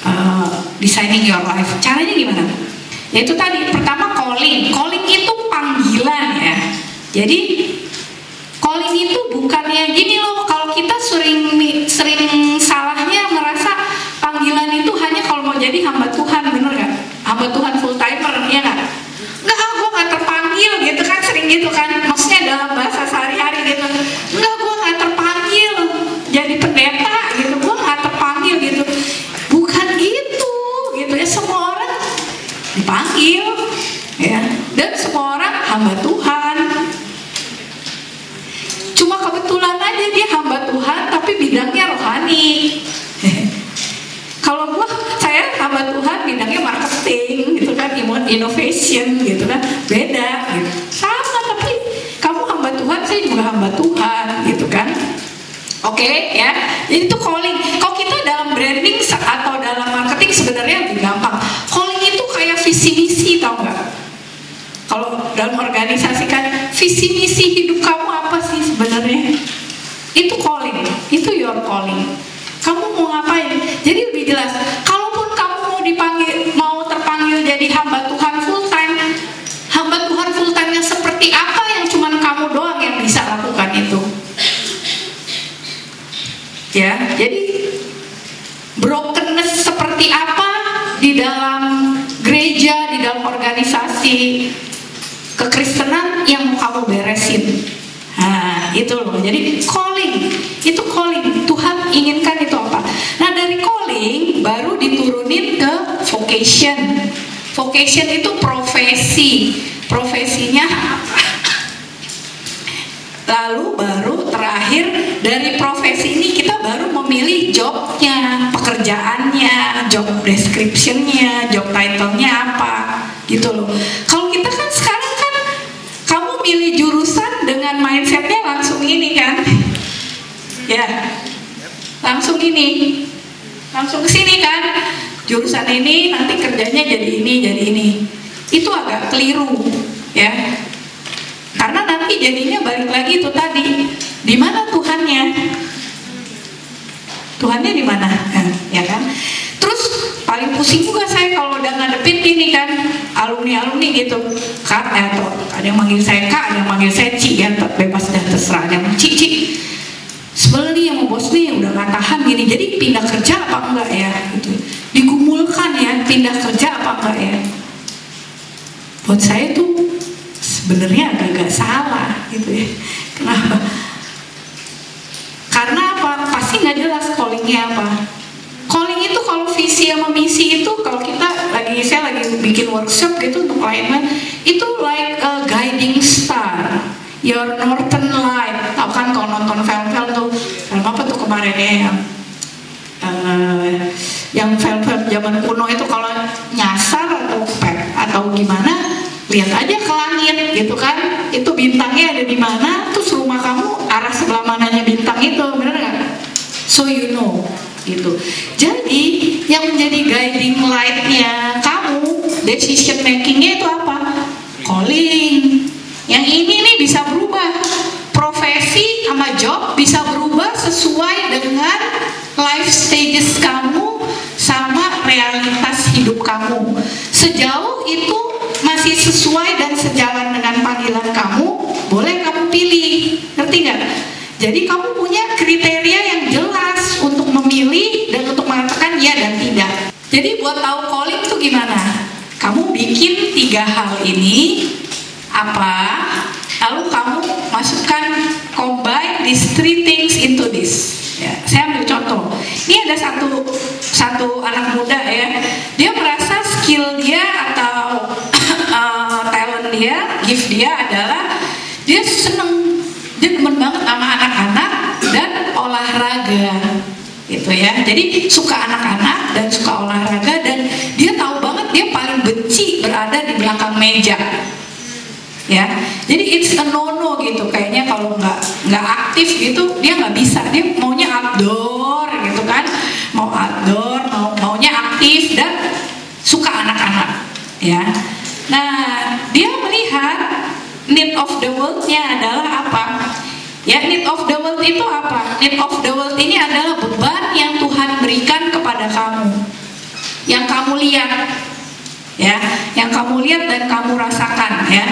Uh, designing your life. Caranya gimana? Yaitu tadi pertama calling. Calling itu panggilan ya. Jadi calling itu bukannya gini loh. Kalau kita sering sering salahnya merasa panggilan itu hanya kalau mau jadi hamba Tuhan bener gak? hamba Tuhan full timer ya gak? Enggak, ah, gue gak terpanggil gitu kan sering gitu kan maksudnya dalam bahasa sehari-hari gitu enggak, gue gak terpanggil jadi pendeta gitu gue gak terpanggil gitu bukan gitu gitu ya semua orang dipanggil ya dan semua orang hamba Tuhan cuma kebetulan aja dia hamba Tuhan tapi bidangnya rohani kalau gua saya hamba Tuhan bidangnya marketing gitu kan innovation gitu kan beda gitu sama tapi kamu hamba Tuhan saya juga hamba Tuhan gitu kan oke okay, ya. Itu calling. Kalau kita dalam branding atau dalam marketing sebenarnya lebih gampang. Calling itu kayak visi misi tau nggak? Kalau dalam organisasi kan visi misi hidup kamu apa sih sebenarnya itu calling itu your calling kamu mau ngapain jadi lebih jelas kalaupun kamu mau dipanggil mau terpanggil jadi hamba Tuhan full time Ya, jadi brokenness seperti apa di dalam gereja, di dalam organisasi kekristenan yang mau kamu beresin. Nah, itu loh. Jadi calling, itu calling. Tuhan inginkan itu apa? Nah, dari calling baru diturunin ke vocation. Vocation itu profesi. Profesinya? Lalu baru terakhir dari profesi ini kita baru memilih jobnya, pekerjaannya, job descriptionnya, job title-nya apa, gitu loh. Kalau kita kan sekarang kan kamu milih jurusan dengan mindsetnya langsung ini kan, ya, langsung ini, langsung ke sini kan, jurusan ini nanti kerjanya jadi ini, jadi ini, itu agak keliru, ya. Karena nanti jadinya balik lagi itu tadi, di mana Tuhannya? Tuhannya di mana? Ya kan? Terus paling pusing juga saya kalau udah ngadepin ini kan alumni-alumni gitu. Kak, eh, atau ada yang manggil saya Kak, ada yang manggil saya Ci ya, bebas dan terserah. Yang Ci, Ci, nih yang bos nih udah gak tahan gini, jadi pindah kerja apa enggak ya? Gitu. Digumulkan ya, pindah kerja apa enggak ya? Buat saya tuh sebenarnya agak-agak salah gitu ya. Kenapa? Karena apa? Pasti nggak jelas callingnya apa. Calling itu kalau visi sama misi itu kalau kita lagi saya lagi bikin workshop gitu untuk klien itu like a guiding star your northern light tau kan kalau nonton film-film tuh film apa tuh kemarin ya yang uh, yang film-film zaman kuno itu kalau nyasar atau pep atau gimana lihat aja ke langit gitu kan. Itu bintangnya ada di mana terus rumah kamu arah sebelah mananya bintang itu bener nggak? So you know gitu. Jadi yang menjadi guiding lightnya kamu decision makingnya itu apa? Calling. Yang ini nih bisa berubah. Profesi sama job bisa sejauh itu masih sesuai dan sejalan dengan panggilan kamu, boleh kamu pilih. Ngerti nggak? Jadi kamu punya kriteria yang jelas untuk memilih dan untuk mengatakan ya dan tidak. Jadi buat tahu calling itu gimana? Kamu bikin tiga hal ini apa? Lalu kamu masukkan combine these three things into this. Ya, saya ambil contoh. Ini ada satu satu anak muda dia, adalah dia seneng, dia demen banget sama anak-anak dan olahraga, gitu ya. Jadi suka anak-anak dan suka olahraga dan dia tahu banget dia paling benci berada di belakang meja, ya. Jadi it's a no no gitu. Kayaknya kalau nggak nggak aktif gitu dia nggak bisa. Dia maunya outdoor gitu kan, mau outdoor, mau maunya aktif dan suka anak-anak, ya. Nah, dia melihat need of the world-nya adalah apa? Ya, need of the world itu apa? Need of the world ini adalah beban yang Tuhan berikan kepada kamu. Yang kamu lihat. Ya, yang kamu lihat dan kamu rasakan ya.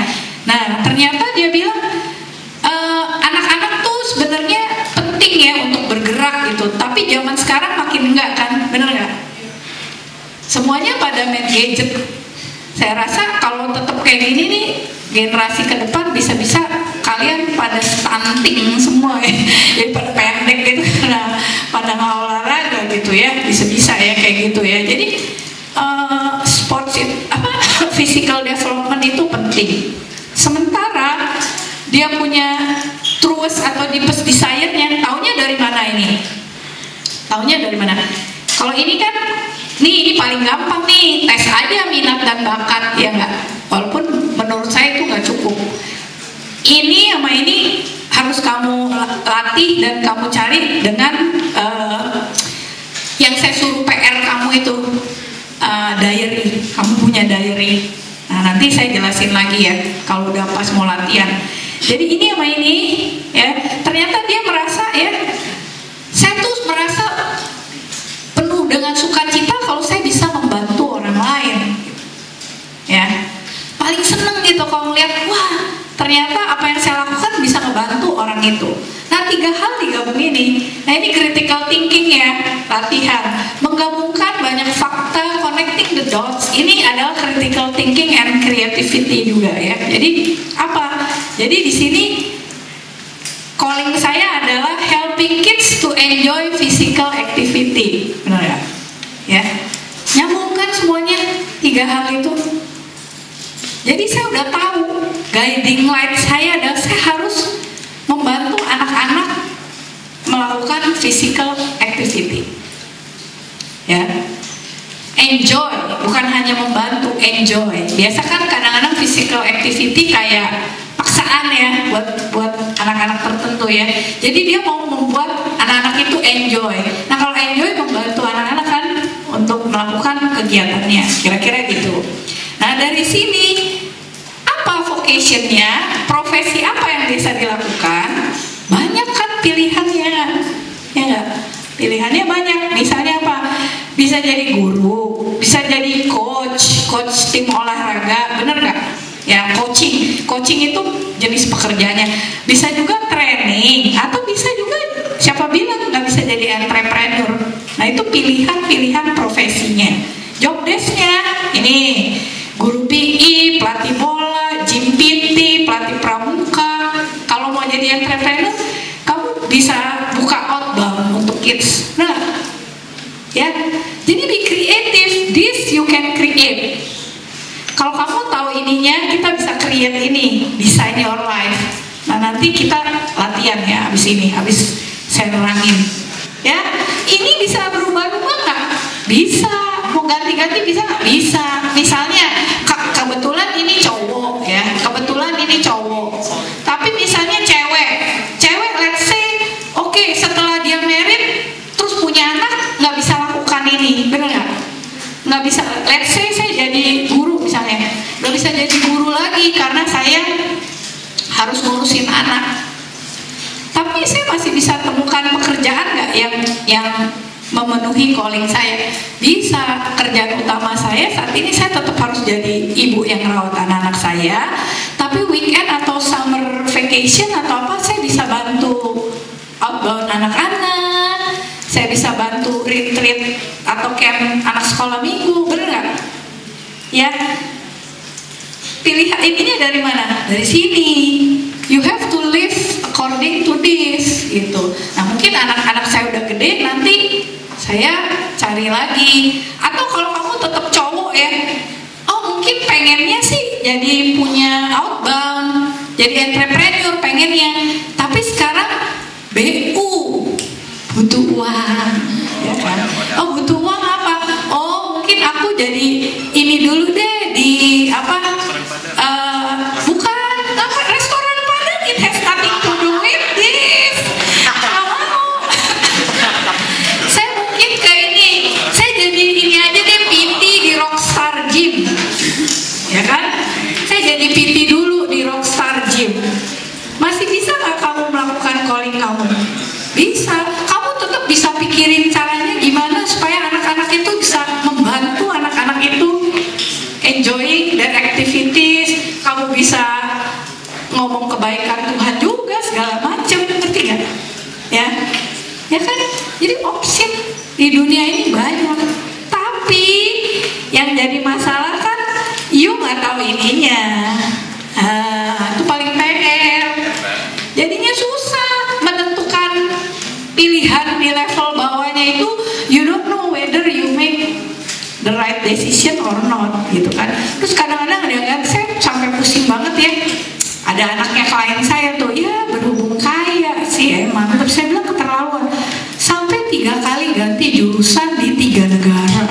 Nah, ternyata dia bilang e, anak-anak tuh sebenarnya penting ya untuk bergerak gitu. Tapi zaman sekarang makin enggak kan? Bener nggak? Semuanya pada main gadget saya rasa kalau tetap kayak gini nih generasi ke depan bisa-bisa kalian pada stunting semua ya. Jadi <laughs> pada pendek gitu. Karena <laughs> pada nggak olahraga gitu ya. Bisa-bisa ya kayak gitu ya. Jadi uh, sports apa <laughs> physical development itu penting. Sementara dia punya truest atau deepest desire-nya taunya dari mana ini? Taunya dari mana? Kalau ini kan nih ini paling gampang nih tes aja minat dan bakat ya nggak? Walaupun menurut saya itu nggak cukup. Ini sama ini harus kamu latih dan kamu cari dengan uh, yang saya suruh PR kamu itu uh, diary. Kamu punya diary. Nah nanti saya jelasin lagi ya kalau udah pas mau latihan. Jadi ini sama ini ya. Ternyata dia merasa ya saya tuh merasa penuh dengan sukacita kalau saya bisa membantu orang lain ya paling seneng gitu kalau ngeliat wah ternyata apa yang saya lakukan bisa ngebantu orang itu. Nah tiga hal digabung ini. Nah ini critical thinking ya, latihan. Menggabungkan banyak fakta, connecting the dots. Ini adalah critical thinking and creativity juga ya. Jadi apa? Jadi di sini calling saya adalah helping kids to enjoy physical activity. Benar ya? Ya. Nyambungkan semuanya tiga hal itu. Jadi saya udah tahu guiding light saya adalah saya harus membantu anak-anak melakukan physical activity. Ya. Enjoy, bukan hanya membantu, enjoy. Biasa kan kadang-kadang physical activity kayak paksaan ya buat buat anak-anak tertentu ya. Jadi dia mau membuat anak-anak itu enjoy. Nah kalau enjoy membantu anak-anak kan untuk melakukan kegiatannya, kira-kira gitu. Nah dari sini apa vocationnya, profesi apa yang bisa dilakukan? Banyak kan pilihannya, ya enggak? Pilihannya banyak. Misalnya apa? Bisa jadi guru, bisa jadi coach, coach tim olahraga, bener nggak? Ya coaching, coaching itu jenis pekerjaannya. Bisa juga training, atau bisa juga siapa bilang nggak bisa jadi entrepreneur. Nah itu pilihan-pilihan profesinya. Job desknya ini guru PI, pelatih bola, gym PT, pelatih pramuka. Kalau mau jadi entrepreneur, kamu bisa buka outbound untuk kids. Nah, ya, jadi be creative. This you can create. Kalau kamu tahu ininya, kita bisa create ini, design your life. Nah nanti kita latihan ya, habis ini, habis saya nerangin. Ya, ini bisa berubah-ubah nggak? Bisa. Mau ganti-ganti bisa nggak? Bisa. Misalnya ke- kebetulan ini cowok ya, kebetulan ini cowok. Tapi misalnya cewek, cewek let's say, oke setelah dia married, terus punya anak nggak bisa lakukan ini, benar nggak? Nggak bisa. Let's say saya jadi guru jadi guru lagi karena saya harus ngurusin anak. Tapi saya masih bisa temukan pekerjaan nggak yang yang memenuhi calling saya bisa kerjaan utama saya saat ini saya tetap harus jadi ibu yang merawat anak-anak saya tapi weekend atau summer vacation atau apa saya bisa bantu outbound anak-anak saya bisa bantu retreat atau camp anak sekolah minggu bener nggak ya pilihan ini dari mana? Dari sini. You have to live according to this gitu. Nah mungkin anak-anak saya udah gede nanti saya cari lagi. Atau kalau kamu tetap cowok ya oh mungkin pengennya sih jadi punya outbound jadi entrepreneur pengennya. Tapi sekarang BU butuh uang ya kan? Oh butuh uang apa? Oh mungkin aku jadi ini dulu deh di apa dunia ini banyak. Tapi yang jadi masalah kan you nggak tahu ininya. Ah, itu paling PR jadinya susah menentukan pilihan di level bawahnya itu you don't know whether you make the right decision or not gitu kan. Terus kadang-kadang ada kan saya sampai pusing banget ya ada anaknya klien saya tuh ya berhubung kaya sih emang tapi saya bilang keterlaluan sampai tiga kali ganti jurusan di tiga negara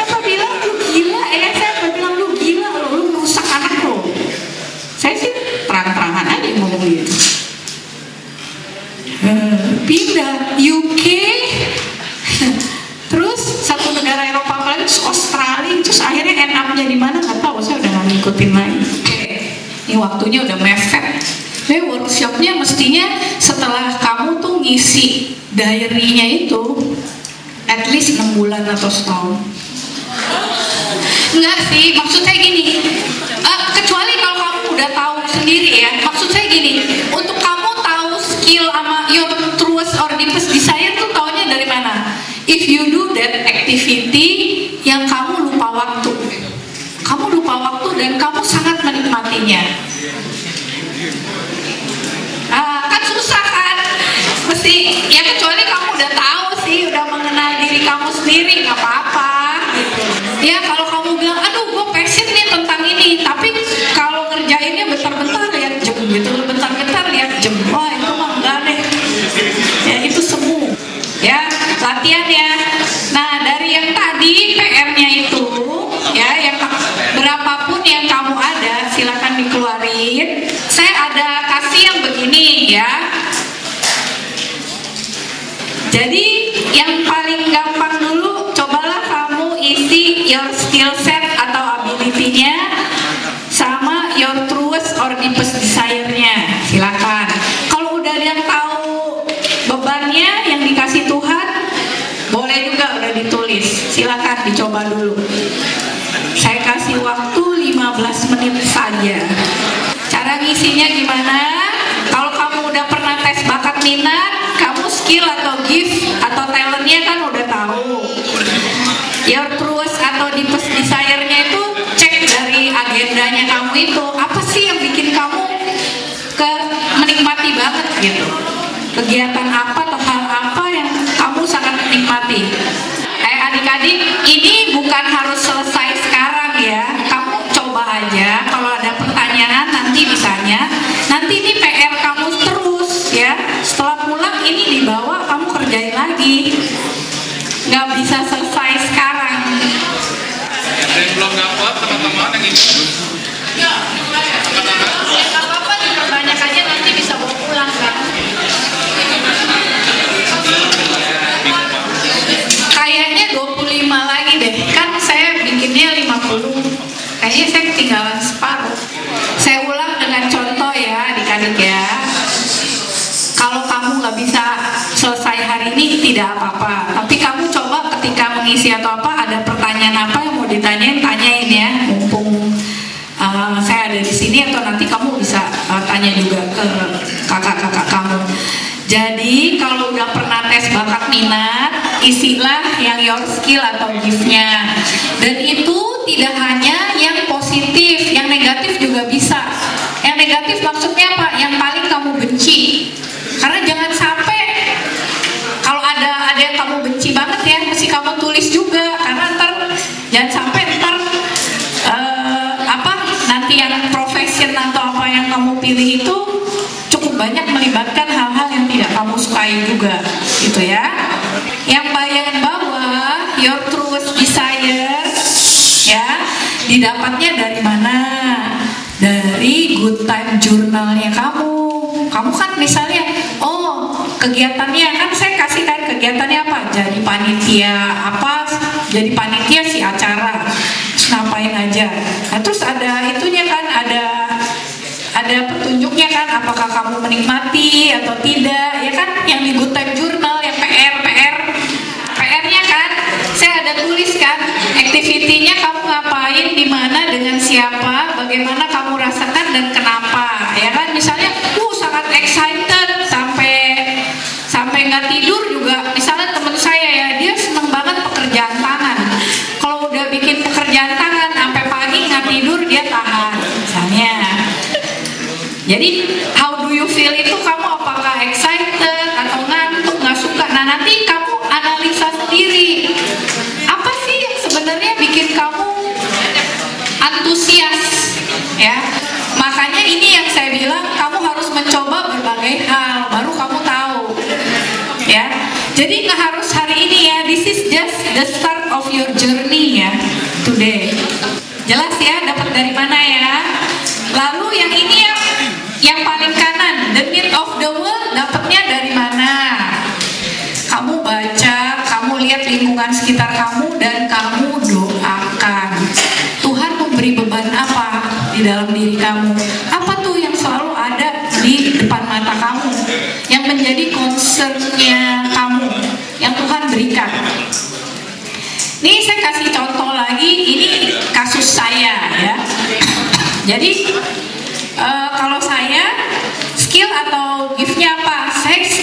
apa bilang lu gila ya saya apa bilang lu gila lo lu merusak anak lo saya sih terang-terangan aja ngomong gitu Eh, pindah UK terus satu negara Eropa apa lagi terus Australia terus akhirnya end up-nya di mana nggak tahu saya udah nggak ngikutin lagi Oke, ini waktunya udah mepet. Jadi workshopnya mestinya setelah kamu tuh ngisi diary-nya itu at least 6 bulan atau setahun. Enggak sih, maksud saya gini eh, Kecuali kalau kamu udah tahu sendiri ya maksud saya gini untuk kamu tahu skill sama your truest or deepest desire tuh taunya dari mana? If you do that activity yang kamu lupa waktu. Kamu lupa waktu dan kamu sangat menikmatinya sendiri nggak apa-apa. Gitu ya kalau kamu bilang aduh gue passion nih tentang ini tapi kalau ngerjainnya bentar-bentar lihat jam gitu bentar-bentar lihat jam wah itu mah enggak deh ya itu semu ya latihan ya nah dari yang tadi PR-nya itu ya yang berapapun yang kamu ada silakan dikeluarin saya ada kasih yang begini ya jadi yang paling gampang dulu cobalah kamu isi your skill set atau ability-nya sama your truest or deepest desire-nya. Silakan. Kalau udah ada yang tahu bebannya yang dikasih Tuhan, boleh juga udah ditulis. Dicoba dulu. Saya kasih waktu 15 menit saja. Cara ngisinya gimana? Kalau kamu udah pernah tes bakat minat, kamu skill atau gift atau talentnya kan udah tahu. Your truest atau deepest desire-nya itu cek dari agendanya kamu itu apa sih yang bikin kamu ke menikmati banget gitu. Kegiatan apa minat, isilah yang your skill atau gift-nya. Dan itu tidak hanya yang positif, yang negatif juga bisa. Yang negatif maksudnya apa? Yang paling kamu benci. Karena jangan sampai kalau ada ada yang kamu benci banget ya, mesti kamu tulis juga karena ntar jangan sampai ntar eh, apa nanti yang profession atau apa yang kamu pilih itu cukup banyak melibatkan hal-hal yang tidak kamu sukai juga gitu ya yang bagian bawah your truest desire ya didapatnya dari mana? Dari good time journalnya kamu. Kamu kan misalnya oh kegiatannya kan saya kasih kan kegiatannya apa? Jadi panitia apa? Jadi panitia si acara. Terus ngapain aja? Nah, terus ada itunya kan ada ada petunjuknya kan apakah kamu menikmati atau tidak? Ya kan yang di good time journal yang PR PR PR-nya kan saya ada tulis kan activity-nya kamu ngapain di mana dengan siapa bagaimana kamu rasakan dan kenapa ya kan? Misalnya uh sangat excited sampai sampai nggak tidur juga. Misalnya teman saya ya dia seneng banget pekerjaan tangan. Kalau udah bikin pekerjaan tangan sampai pagi nggak tidur dia tahan misalnya. Jadi how do you feel itu kamu apakah excited atau ngantuk nggak suka nah nanti kamu analisa sendiri apa sih yang sebenarnya bikin kamu antusias ya makanya ini yang saya bilang kamu harus mencoba berbagai hal baru kamu tahu ya jadi nggak harus hari ini ya. This is just the start of your journey ya today. Jelas ya dapat dari mana ya? Lalu yang ini yang yang paling kanan. The need of the world dapatnya dari mana? Kamu baca kamu lihat lingkungan sekitar kamu dan kamu doakan. Tuhan memberi beban apa di dalam diri kamu kasih contoh lagi ini kasus saya ya. Jadi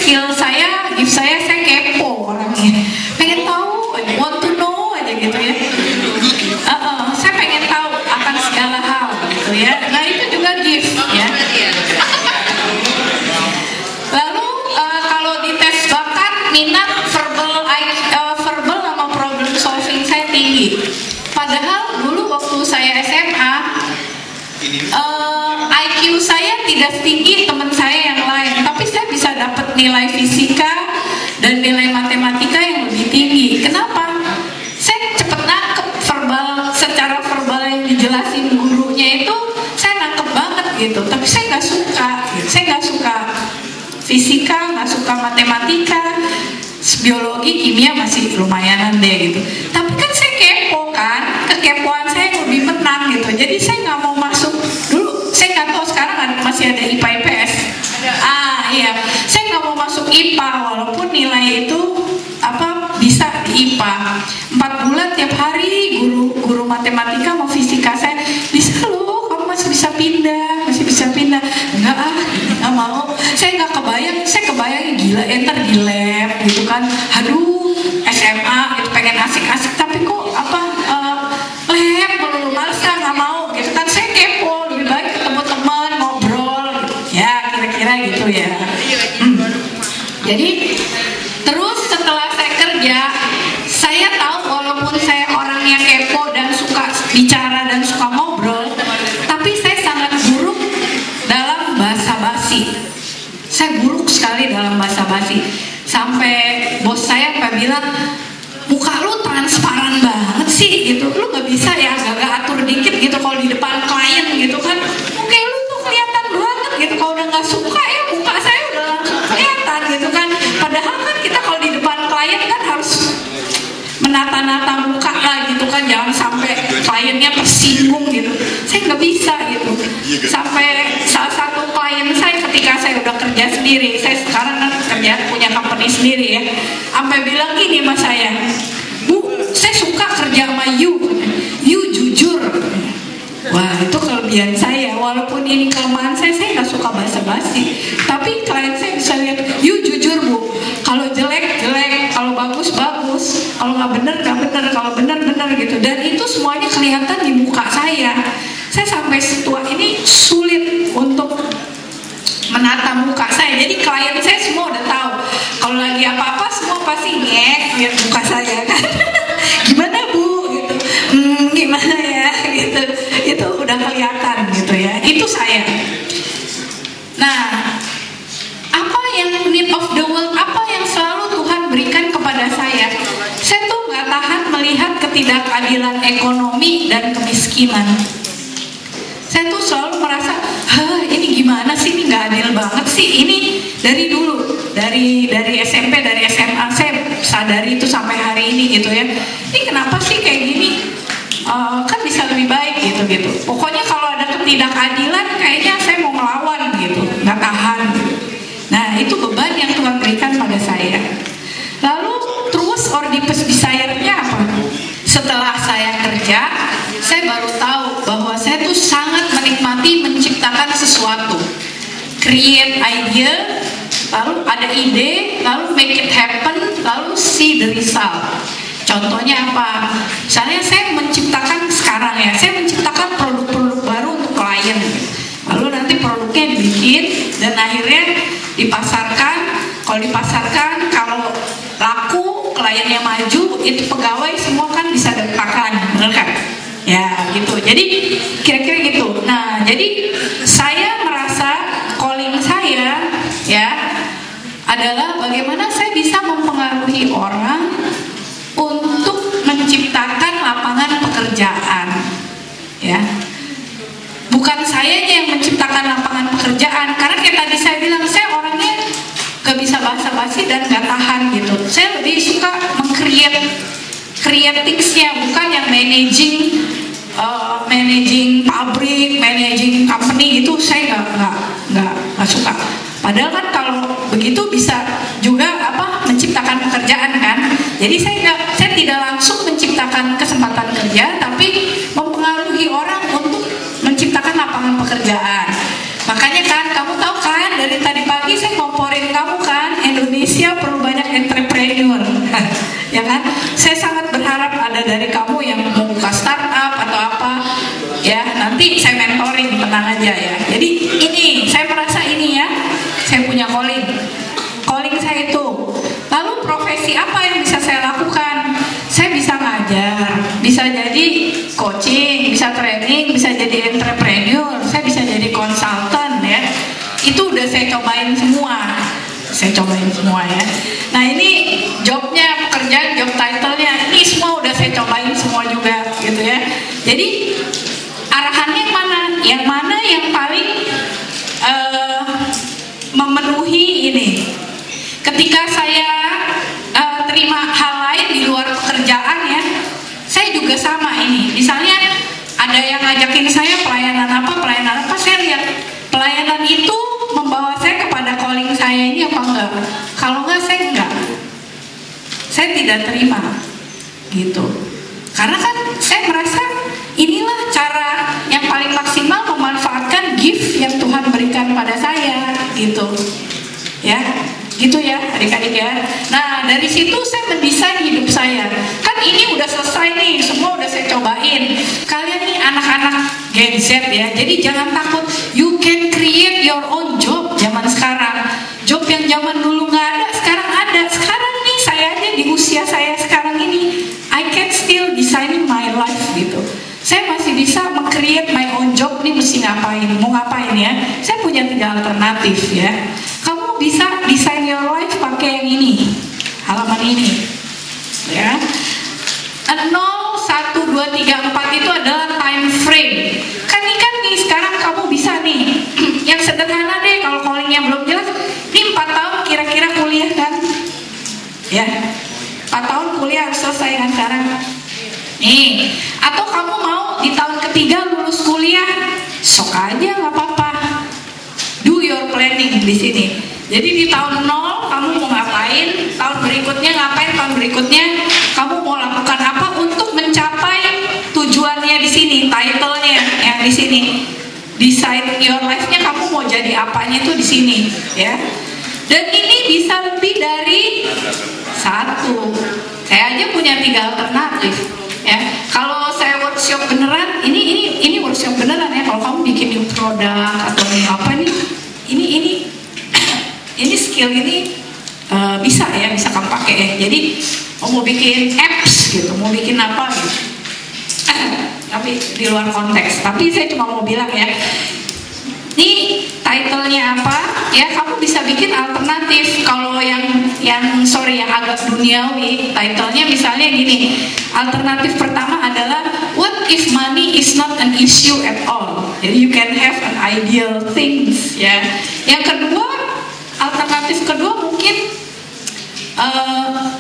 skill saya, gift saya, saya kepo orangnya. Pengen tahu, want to know aja gitu ya. Uh, uh, saya pengen tahu akan segala hal gitu ya. Nah itu juga gift ya. Lalu uh, kalau di tes bakat minat verbal I- uh, verbal sama problem solving saya tinggi. Padahal dulu waktu saya SMA uh, IQ saya tidak setinggi teman saya yang lain, tapi saya bisa dapat nilai fisika dan nilai matematika yang lebih tinggi. Kenapa? Saya cepet nangkep verbal secara verbal yang dijelasin gurunya itu saya nangkep banget gitu. Tapi saya nggak suka, saya nggak suka fisika, nggak suka matematika, biologi, kimia masih lumayanan deh gitu. Tapi kan saya kepo kan, kekepoan saya lebih menang gitu. Jadi saya nggak mau masuk dulu. Saya nggak tahu sekarang masih ada IPA IPS. Ah iya, saya nggak mau masuk IPA walaupun nilai itu apa bisa di IPA. Empat bulan tiap hari guru guru matematika mau fisika saya bisa loh kamu masih bisa pindah masih bisa pindah. Enggak ah nggak mau. Saya nggak kebayang saya kebayang gila enter di lab gitu kan. Aduh SMA gitu pengen asik-asik tapi kok apa eh, lab melulu males kan nggak mau gitu kan. Saya kepo lebih baik ketemu teman ngobrol. Ya kira-kira gitu ya. Hmm. jadi terus setelah saya kerja saya tahu walaupun saya orangnya kepo dan suka bicara dan suka ngobrol tapi saya sangat buruk dalam bahasa basi saya buruk sekali dalam bahasa basi sampai bos saya sampai bilang muka lu transparan banget sih gitu. Lu nggak bisa ya agak atur dikit gitu kalau di depan klien gitu kan. Oke lu tuh kelihatan banget gitu kalau udah nggak suka ya muka saya udah langsung kelihatan gitu kan. Padahal kan kita kalau di depan klien kan harus menata-nata muka lah gitu kan. Jangan sampai kliennya tersinggung gitu. Saya nggak bisa gitu. Sampai salah satu klien saya ketika saya udah kerja sendiri. Saya sekarang kan kerja punya company sendiri ya. Sampai bilang gini mas saya bu saya suka kerja sama you. You jujur. Wah itu kelebihan saya. Walaupun ini kelemahan saya Saya nggak suka basa-basi. Tapi klien saya bisa lihat You jujur bu. Kalau jelek jelek. Kalau bagus bagus. Kalau nggak bener nggak bener. Kalau bener bener gitu. Dan itu semuanya kelihatan di muka saya. Saya sampai setua ini Sulit untuk menata muka saya. Jadi klien saya semua udah tahu. Kalau lagi apa-apa semua pasti ngek lihat muka saya kan. <laughs> Gimana bu? Gitu. Hmm, gimana ya? <laughs> Gitu. Itu udah kelihatan gitu ya. Itu saya. Nah apa yang need of the world? Apa yang selalu Tuhan berikan kepada saya? Saya tuh nggak tahan melihat ketidakadilan ekonomi dan kemiskinan saya tuh selalu merasa ini gimana sih? Ini nggak adil banget sih. Ini dari dulu dari dari SMP dari SMA saya sadari itu sampai hari ini gitu ya. Ini kenapa sih kayak gini? Eh, kan bisa lebih baik gitu gitu. Pokoknya kalau ada ketidakadilan kayaknya saya mau melawan gitu. Nggak tahan. Nah itu beban yang Tuhan berikan pada saya lalu terus Oedipus desire-nya apa setelah saya kerja saya baru tahu bahwa saya tuh sangat menikmati menciptakan sesuatu. Create idea lalu ada ide lalu make it happen lalu see the result. Contohnya apa? Misalnya saya menciptakan sekarang ya saya menciptakan produk-produk baru untuk klien. Lalu nanti produknya dibikin dan akhirnya dipasarkan. Kalau dipasarkan kalau laku kliennya maju itu pegawai semua kan bisa pakai benar kan? Ya gitu. Jadi kira-kira gitu. Nah jadi saya merasa calling saya ya adalah bagaimana saya bisa mempengaruhi orang untuk menciptakan lapangan pekerjaan ya. Bukan saya yang menciptakan lapangan pekerjaan karena kayak tadi saya bilang saya orangnya gak bisa basa-basi dan gak tahan gitu. Saya lebih suka meng-create creatives-nya bukan yang managing uh, managing pabrik managing company itu saya nggak nggak nggak nggak suka. Padahal kan kalau begitu bisa juga apa menciptakan pekerjaan kan? Jadi saya nggak saya tidak langsung menciptakan kesempatan kerja tapi mempengaruhi orang untuk menciptakan lapangan pekerjaan makanya kan kamu tahu kan dari tadi pagi saya ngomporin kamu kan Indonesia Indonesia perlu banyak entrepreneur, <laughs> ya kan? Saya sangat berharap ada dari kamu yang mau buka startup atau apa, ya. Nanti saya mentoring, tenang aja ya. Jadi ini, saya merasa ini ya, saya punya calling, calling saya itu. Lalu profesi apa yang bisa saya lakukan? Saya bisa ngajar, bisa jadi coaching, bisa training, bisa jadi entrepreneur, saya bisa jadi konsultan ya. Itu udah saya cobain semua. Saya cobain semua ya. Nah ini jobnya, pekerjaan, job title-nya, ini semua udah saya cobain semua juga gitu ya. Jadi arahannya yang mana? Yang mana yang paling eh, memenuhi ini? Ketika saya eh, terima hal lain di luar pekerjaan ya, saya juga sama ini. Misalnya ada yang ngajakin saya pelayanan apa, pelayanan apa, saya lihat pelayanan itu membawa saya kepada calling saya ini apa enggak. Kalau enggak saya enggak. Saya tidak terima gitu. Karena kan saya merasa inilah cara yang paling maksimal memanfaatkan gift yang Tuhan berikan pada saya gitu. Ya, gitu ya adik-adik ya. Nah dari situ saya mendesain hidup saya. Kan ini udah selesai nih, semua udah saya cobain. Kalian nih anak-anak Gen Z ya, jadi jangan takut. You can create your own job zaman sekarang. Job yang zaman dulu nggak ada, sekarang ada. Sekarang nih saya aja di usia saya sekarang ini, I can still design my life gitu. Saya masih bisa meng-create my own job nih mesti ngapain, mau ngapain ya. Saya punya tiga alternatif ya. Bisa design your life pakai yang ini, halaman ini. Ya. 0, 1, 2, 3, 4 itu adalah time frame. Kan ini kan nih sekarang kamu bisa nih. <clears throat> yang sederhana deh kalau callingnya belum jelas. Ini 4 tahun kira-kira kuliah kan? Ya. 4 tahun kuliah harus selesai kan sekarang. Nih, atau kamu mau di tahun ketiga lulus kuliah, sok aja nggak apa-apa. Your planning di sini. Jadi di tahun 0 kamu mau ngapain, tahun berikutnya ngapain, tahun berikutnya kamu mau lakukan apa untuk mencapai tujuannya di sini, title-nya yang di sini. Decide your life-nya kamu mau jadi apanya itu di sini, ya. Dan ini bisa lebih dari satu. Saya aja punya tiga alternatif, ya. Kalau saya workshop beneran, ini ini ini workshop beneran ya. Kalau kamu bikin new produk atau nih apa nih, ini ini ini skill ini uh, bisa ya bisa kamu pakai ya. Jadi oh, mau bikin apps gitu, mau bikin apa gitu. Tapi di luar konteks. Tapi saya cuma mau bilang ya, ini title-nya apa? Ya kamu bisa bikin alternatif. Kalau yang yang sorry yang agak duniawi, title-nya misalnya gini. Alternatif pertama adalah What if money is not an issue at all? Jadi you can have an ideal things. Ya. Yang kedua, alternatif kedua mungkin uh,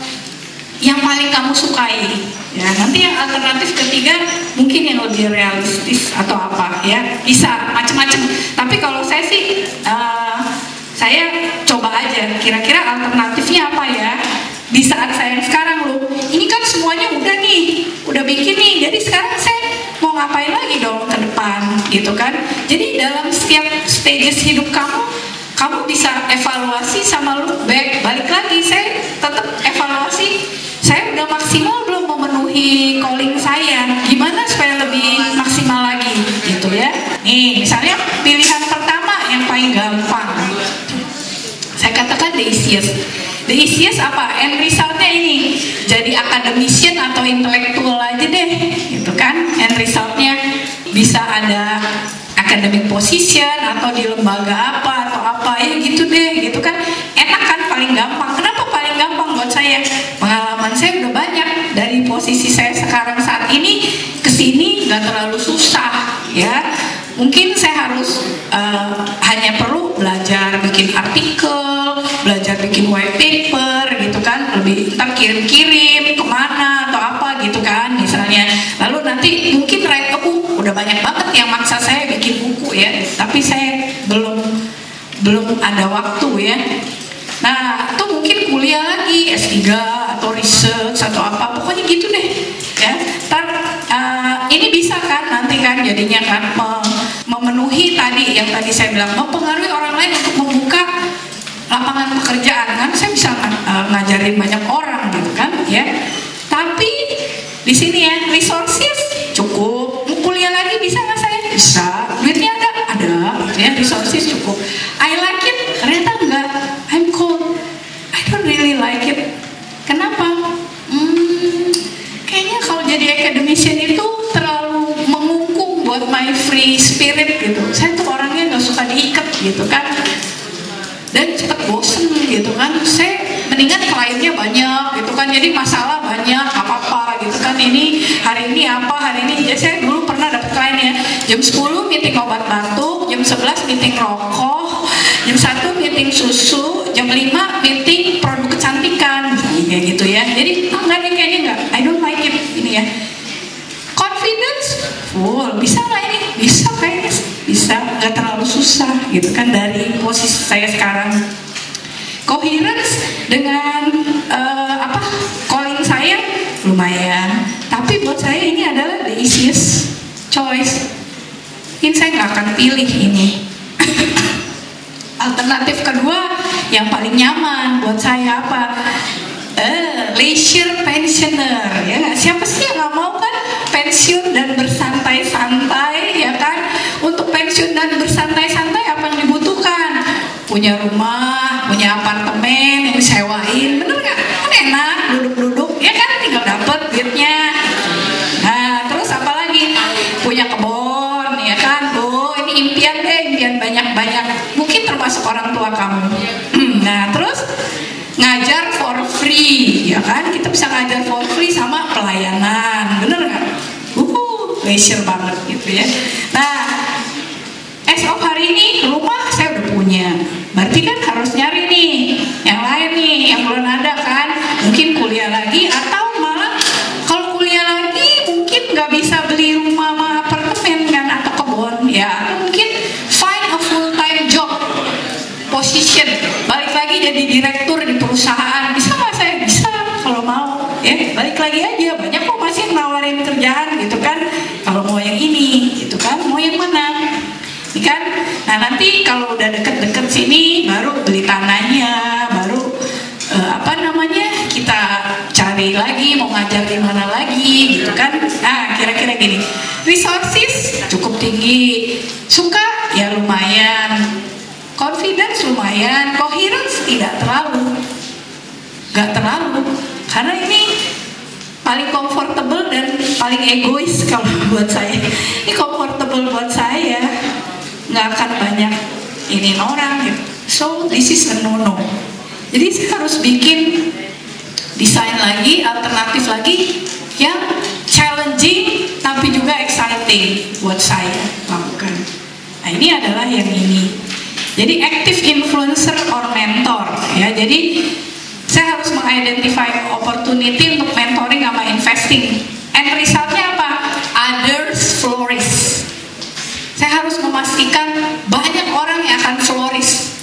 yang paling kamu sukai. Ya, nanti yang alternatif ketiga mungkin yang lebih realistis atau apa ya bisa macam-macam. Tapi kalau saya sih uh, saya coba aja kira-kira alternatifnya apa ya di saat saya yang sekarang loh. Ini kan semuanya udah nih, udah bikin nih. Jadi sekarang saya mau ngapain lagi dong ke depan gitu kan. Jadi dalam setiap stages hidup kamu kamu bisa evaluasi sama look back balik lagi saya tetap evaluasi saya udah maksimal belum memenuhi calling saya. Gimana supaya lebih maksimal lagi? Gitu ya. Nih misalnya pilihan pertama yang paling gampang. Saya katakan the easiest. The easiest apa? End resultnya ini. Jadi academician atau intelektual aja deh. Gitu kan? End resultnya bisa ada academic position atau di lembaga apa atau apa. Ya gitu deh. Gitu kan? Enak kan? Paling gampang. Kenapa gampang buat saya. Pengalaman saya udah banyak. Dari posisi saya sekarang saat ini ke sini nggak terlalu susah ya. Mungkin saya harus uh, hanya perlu belajar bikin artikel belajar bikin white paper gitu kan. Lebih ntar kirim-kirim ke mana atau apa gitu kan misalnya. Lalu nanti mungkin right aku udah banyak banget yang maksa saya bikin buku ya. Tapi saya belum belum ada waktu ya nah itu mungkin kuliah lagi S3 atau research atau apa. Pokoknya gitu deh ya. Ntar uh, ini bisa kan nanti kan jadinya kan memenuhi tadi yang tadi saya bilang. Mempengaruhi orang lain untuk membuka lapangan pekerjaan kan. Saya bisa ngajarin banyak orang gitu kan ya. Tapi di sini ya resources cukup. Mau kuliah lagi bisa nggak saya? Bisa. Duitnya ada? Ada. Ya resources cukup. I like it ternyata enggak I'm cold I don't like it. Kenapa? Hmm, kayaknya kalau jadi academician itu terlalu mengungkung buat my free spirit gitu. Saya tuh orangnya nggak suka diikat gitu kan. Dan cepet bosen gitu kan. Saya mendingan kliennya banyak gitu kan. Jadi masalah banyak apa apa gitu kan. Ini hari ini apa hari ini. Ya saya dulu pernah dapat klien ya. Jam 10 meeting obat batuk jam 11 meeting rokok jam 1 meeting susu jam 5 meeting produk kecantikan. Kayak gitu ya. Jadi oh, nggak kayaknya nggak. I don't like it. Ini ya. Confidence? Full bisa nggak ini. Bisa kayaknya bisa. Nggak terlalu susah gitu kan dari posisi saya sekarang. Coherence dengan eh, apa calling saya? Lumayan. Tapi buat saya ini adalah the easiest choice. Ini saya nggak akan pilih ini alternatif kedua yang paling nyaman buat saya apa? Eh, leisure pensioner ya siapa sih yang nggak mau kan pensiun dan bersantai-santai ya kan? Untuk pensiun dan bersantai-santai apa yang dibutuhkan? Punya rumah punya apartemen yang disewain bener nggak? Kan enak duduk-duduk ya kan? Tinggal dapet duitnya. Nah terus apa lagi? Punya kebun ya kan? Oh ini impian deh impian banyak-banyak mungkin termasuk orang tua kamu. <clears throat> Nah terus ngajar for free ya kan? Kita bisa ngajar for free sama pelayanan bener nggak? Uh leisure banget gitu ya. Nah as of hari ini rumah saya udah punya. Berarti kan harus nyari nih yang lain nih yang belum ada kan? Mungkin kuliah lagi atau balik lagi jadi direktur di perusahaan. Bisa nggak saya? Bisa kalau mau. Ya balik lagi aja. Banyak kok masih nawarin kerjaan gitu kan. Kalau mau yang ini gitu kan. Mau yang mana? Ini kan? Nah nanti kalau udah deket-deket sini baru beli tanahnya baru eh, apa namanya kita cari lagi mau ngajar di mana lagi gitu kan. Nah kira-kira gini. Resources cukup tinggi. Suka? Ya lumayan confidence lumayan coherence tidak terlalu. Nggak terlalu karena ini paling comfortable dan paling egois kalau <laughs> buat saya. Ini comfortable buat saya. Nggak akan banyak ini orang gitu. So this is a no no jadi saya harus bikin desain lagi alternatif lagi yang challenging tapi juga exciting buat saya. Lakukan. Nah ini adalah yang ini jadi active influencer or mentor ya. Jadi saya harus mengidentify opportunity untuk mentoring sama investing. End resultnya apa? Others flourish. Saya harus memastikan banyak orang yang akan flourish.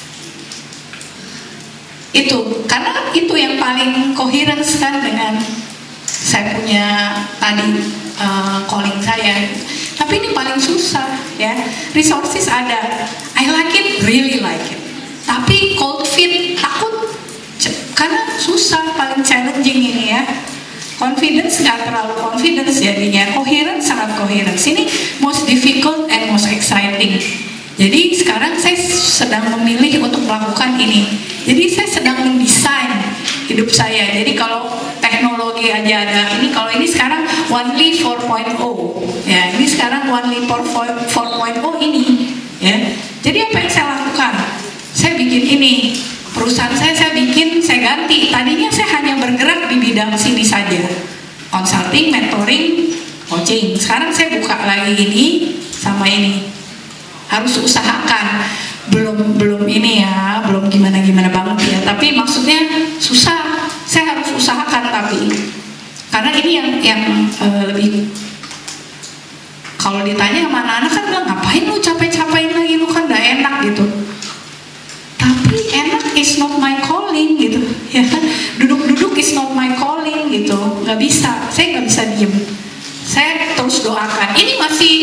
Itu karena itu yang paling coherence kan dengan saya punya tadi uh, calling saya tapi ini paling susah ya. Resources ada. I like it really like it. Tapi cold feet takut. Karena susah paling challenging ini ya. Confidence nggak terlalu confidence jadinya. Coherent sangat coherent ini most difficult and most exciting. Jadi sekarang saya sedang memilih untuk melakukan ini. Jadi saya sedang mendesain hidup saya. Jadi kalau teknologi aja ada ini kalau ini sekarang Onely 4.0 ya ini sekarang Onely 4.0 ini ya. Jadi apa yang saya lakukan? Saya bikin ini perusahaan saya saya bikin saya ganti. Tadinya saya hanya bergerak di bidang sini saja. Consulting mentoring coaching. Sekarang saya buka lagi ini sama ini. Harus usahakan belum belum ini ya belum gimana gimana banget ya. Tapi maksudnya susah saya harus usahakan tapi. Karena ini yang yang uh, lebih kalau ditanya sama anak-anak kan bilang ngapain lu capek-capekin lagi? Lu kan gak enak gitu. Tapi enak is not my calling gitu. Ya kan? Duduk-duduk is not my calling gitu. Nggak bisa. Saya nggak bisa diem. Saya terus doakan. Ini masih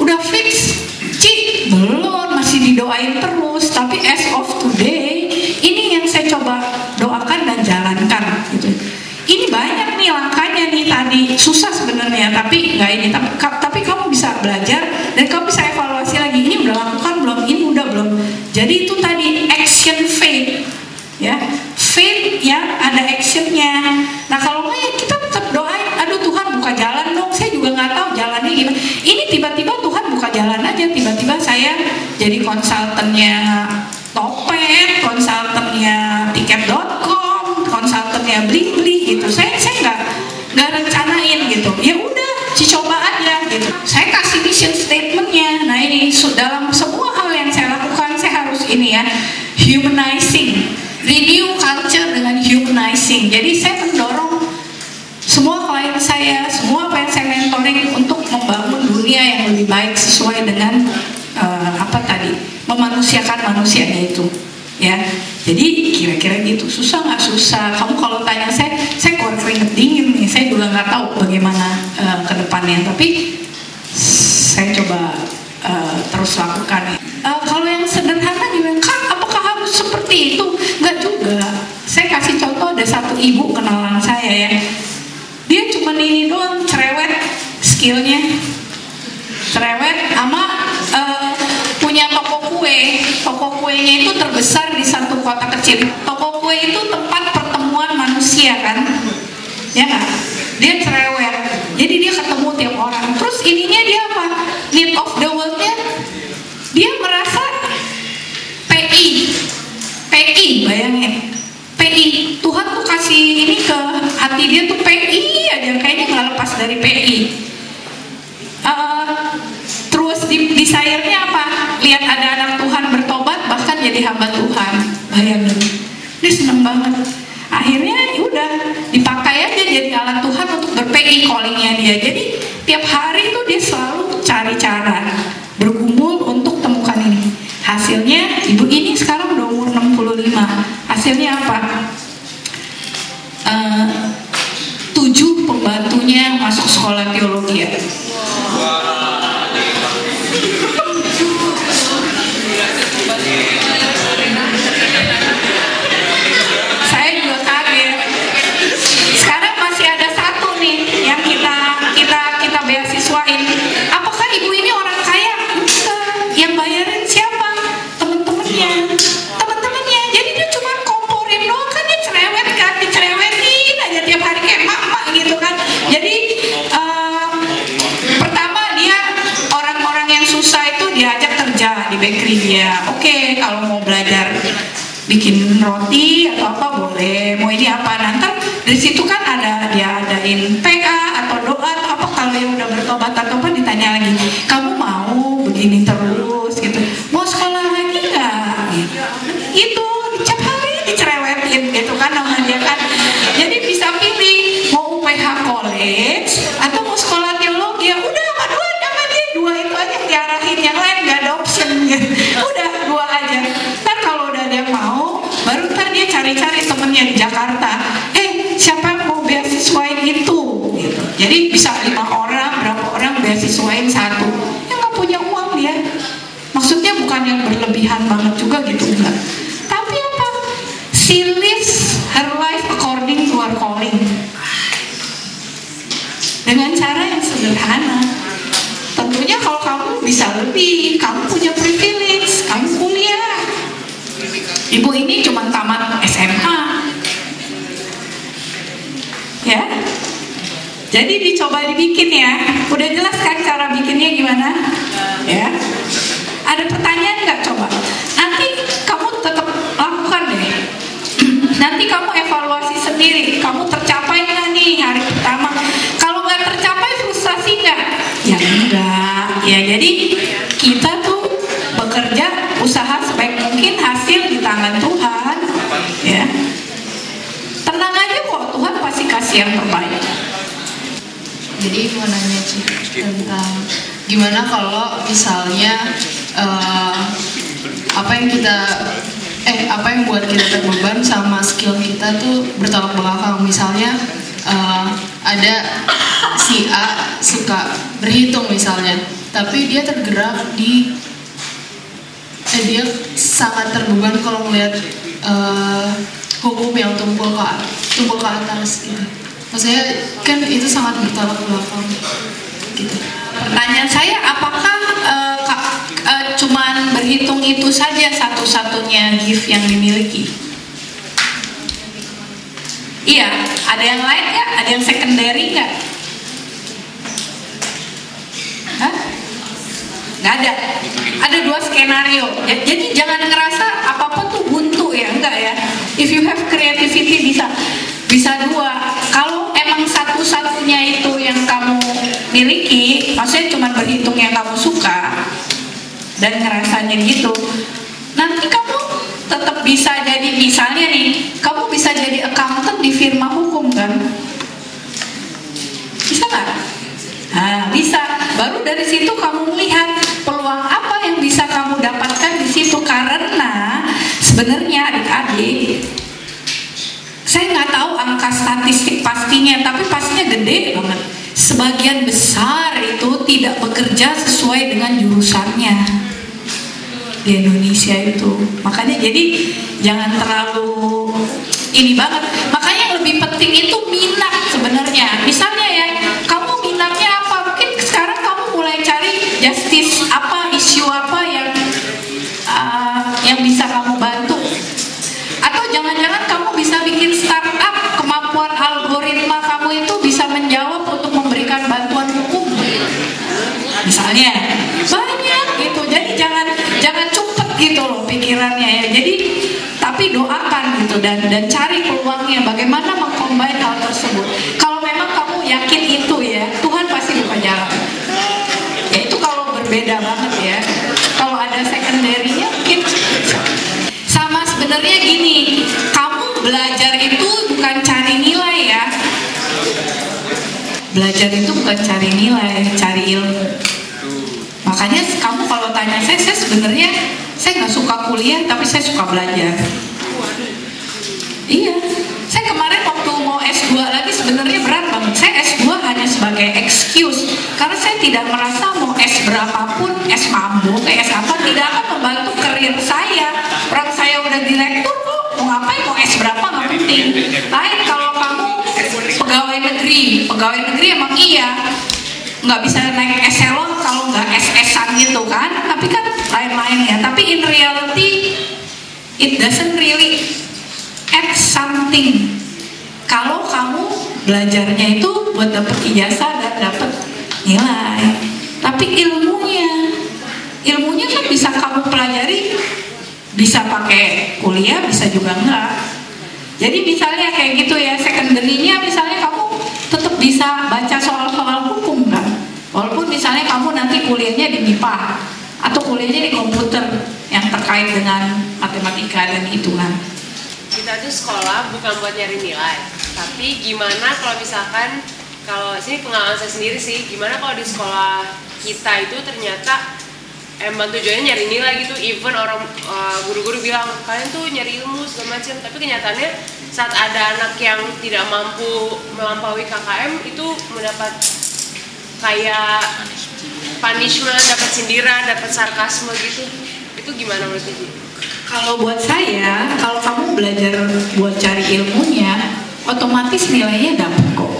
udah fix. Ci, belum didoain terus. Tapi as of today ini yang saya coba doakan dan jalankan gitu. Ini banyak nih langkahnya nih tadi. Susah sebenarnya tapi nggak ini. Tapi kata jadi konsultannya manusianya itu ya. Jadi kira-kira gitu. Susah nggak susah? Kamu kalau tanya saya saya keluar keringet dingin nih saya juga nggak tahu bagaimana uh, ke depannya. Tapi bakery ya oke okay, kalau mau belajar bikin roti atau apa boleh. Mau ini apa? Nanti dari situ kan ada dia adain PA atau doa atau apa. Kalau yang udah bertobat atau apa ditanya lagi kamu mau begini terus?
sih. Iya. Tentang gimana kalau misalnya uh, apa yang kita eh apa yang buat kita terbeban sama skill kita tuh bertolak belakang. Misalnya uh, ada si A suka berhitung misalnya tapi dia tergerak di eh, dia sangat terbeban kalau melihat uh, eh, hukum yang tumpul ke tumpul ke atas gitu maksudnya kan itu sangat bertolak belakang
gitu. pertanyaan saya apakah uh, uh, cuman berhitung itu saja satu-satunya gift yang dimiliki? Iya ada yang lain ya ada yang secondary nggak? Gak nggak ada. Ada dua skenario. Jadi jangan ngerasa apa pun tuh buntu ya enggak ya? If you have creativity bisa bisa dua. Satu-satunya itu yang kamu miliki, maksudnya cuma berhitung yang kamu suka dan ngerasanya gitu. Nanti kamu tetap bisa jadi misalnya nih, kamu bisa jadi accountant di firma hukum kan? Bisa nggak? Nah, bisa. Baru dari situ kamu melihat peluang apa yang bisa kamu dapatkan di situ karena sebenarnya adik-adik saya nggak tahu angka statistik pastinya, tapi pastinya gede banget. Sebagian besar itu tidak bekerja sesuai dengan jurusannya di Indonesia itu. Makanya jadi jangan terlalu ini banget. Makanya yang lebih penting itu minat sebenarnya. Misalnya ya, kamu minatnya apa? Mungkin sekarang kamu mulai cari justice apa, isu apa Misalnya banyak gitu. Jadi jangan jangan cepet gitu loh pikirannya ya. Jadi tapi doakan gitu dan dan cari peluangnya bagaimana mengcombine hal tersebut. Kalau memang kamu yakin itu ya, Tuhan pasti buka jalan. Ya itu kalau berbeda banget ya. Kalau ada secondary-nya mungkin sama sebenarnya gini, kamu belajar itu bukan cari nilai ya. Belajar itu bukan cari nilai, cari ilmu. Makanya kamu kalau tanya saya, saya sebenarnya saya nggak suka kuliah, tapi saya suka belajar. Iya, saya kemarin waktu mau S2 lagi sebenarnya berat banget. Saya S2 hanya sebagai excuse karena saya tidak merasa mau S berapapun, S mambo, ke S apa tidak akan membantu karir saya. Orang saya udah direktur kok, mau ngapain mau S berapa nggak penting. Lain kalau kamu pegawai negeri, pegawai negeri emang iya nggak bisa naik eselon kalau nggak SS-an gitu kan? Tapi kan lain-lainnya tapi in reality it doesn't really add something. Kalau kamu belajarnya itu buat dapet ijazah dan dapet nilai. Tapi ilmunya ilmunya kan bisa kamu pelajari. Bisa pakai kuliah bisa juga enggak jadi misalnya kayak gitu ya secondary-nya misalnya kamu tetap bisa baca soal-soal hukum walaupun misalnya kamu nanti kuliahnya di MIPA atau kuliahnya di komputer yang terkait dengan matematika dan hitungan.
Kita tuh sekolah bukan buat nyari nilai tapi gimana kalau misalkan kalau sini pengalaman saya sendiri sih gimana kalau di sekolah kita itu ternyata emang tujuannya nyari nilai gitu. Even orang uh, guru-guru bilang kalian tuh nyari ilmu segala macam tapi kenyataannya saat ada anak yang tidak mampu melampaui KKM itu mendapat kayak punishment dapat sindiran dapat sarkasme gitu itu gimana menurut Ibu?
Kalau buat saya, kalau kamu belajar buat cari ilmunya, otomatis nilainya dapat kok.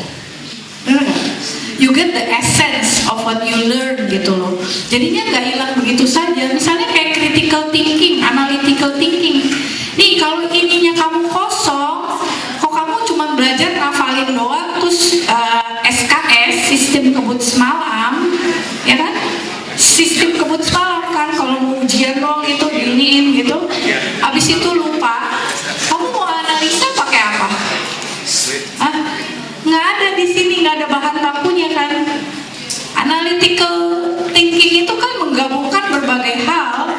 You get the essence of what you learn gitu loh. Jadinya nggak hilang begitu saja. Misalnya kayak critical thinking, analytical thinking. Nih kalau ininya kamu kosong, kok kamu cuma belajar ngafalin doang, terus uh, SKS, sistem kebut semalam, ya kan? Sistem kebut semalam kan, kalau mau ujian doang itu diiniin gitu, abis itu lupa. Kamu mau analisa pakai apa? Nggak ada di sini, nggak ada bahan bakunya kan? Analytical thinking itu kan menggabungkan berbagai hal.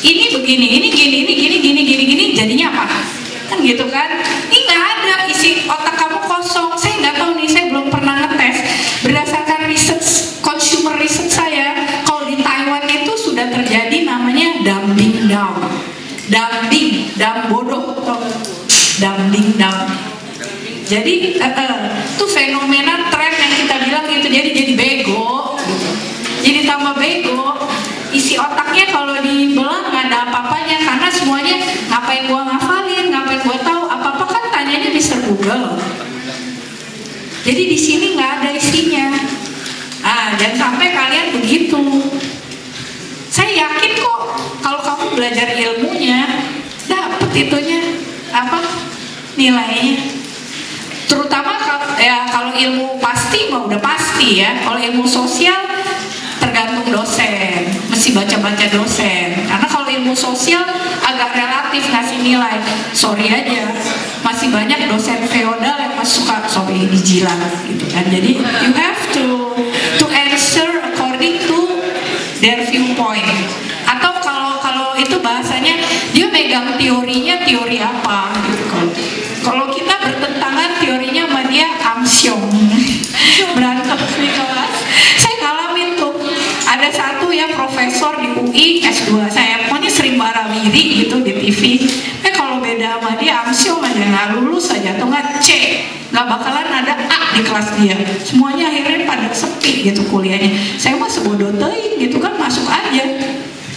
Ini begini, ini gini, ini gini, gini, gini, gini, jadinya apa? Kan gitu kan? Ini nggak ada isi otak kamu kosong. Saya nggak tahu nih, saya belum pernah ngetes. Berdasarkan research, consumer research saya, kalau di Taiwan itu sudah terjadi namanya dumbing down. Dumbing, dumb bodoh, dumbing down. Jadi uh, uh, itu fenomena tren yang kita bilang gitu. Jadi jadi bego, jadi tambah bego. Isi otaknya kalau dibelah nggak ada apa-apanya karena semuanya ngapain gua ngafalin, ngapain gua tahu apa-apa kan tanyanya bisa Google. Jadi di sini nggak ada isinya. Ah, jangan sampai kalian begitu. Saya yakin kok kalau kamu belajar ilmunya dapet itunya apa nilainya. Terutama kalau ya kalau ilmu pasti mah udah pasti ya. Kalau ilmu sosial tergantung dosen, mesti baca-baca dosen. Karena kalau ilmu sosial agak relatif ngasih nilai. Sorry aja, masih banyak dosen feodal yang masih suka sorry dijilat gitu kan. Jadi you have to their viewpoint. Atau kalau kalau itu bahasanya dia megang teorinya teori apa? Gitu kalau kalau kita bertentangan teorinya sama dia amsyong <laughs> berantem. Di kelas satu ya profesor di UI S2 saya pokoknya sering marah miri gitu di TV eh kalau beda sama dia I'm sure aja nggak lulus aja. Atau nggak C. Nggak bakalan ada A di kelas dia. Semuanya akhirnya pada sepi gitu kuliahnya. Saya mah sebodoh gitu kan masuk aja.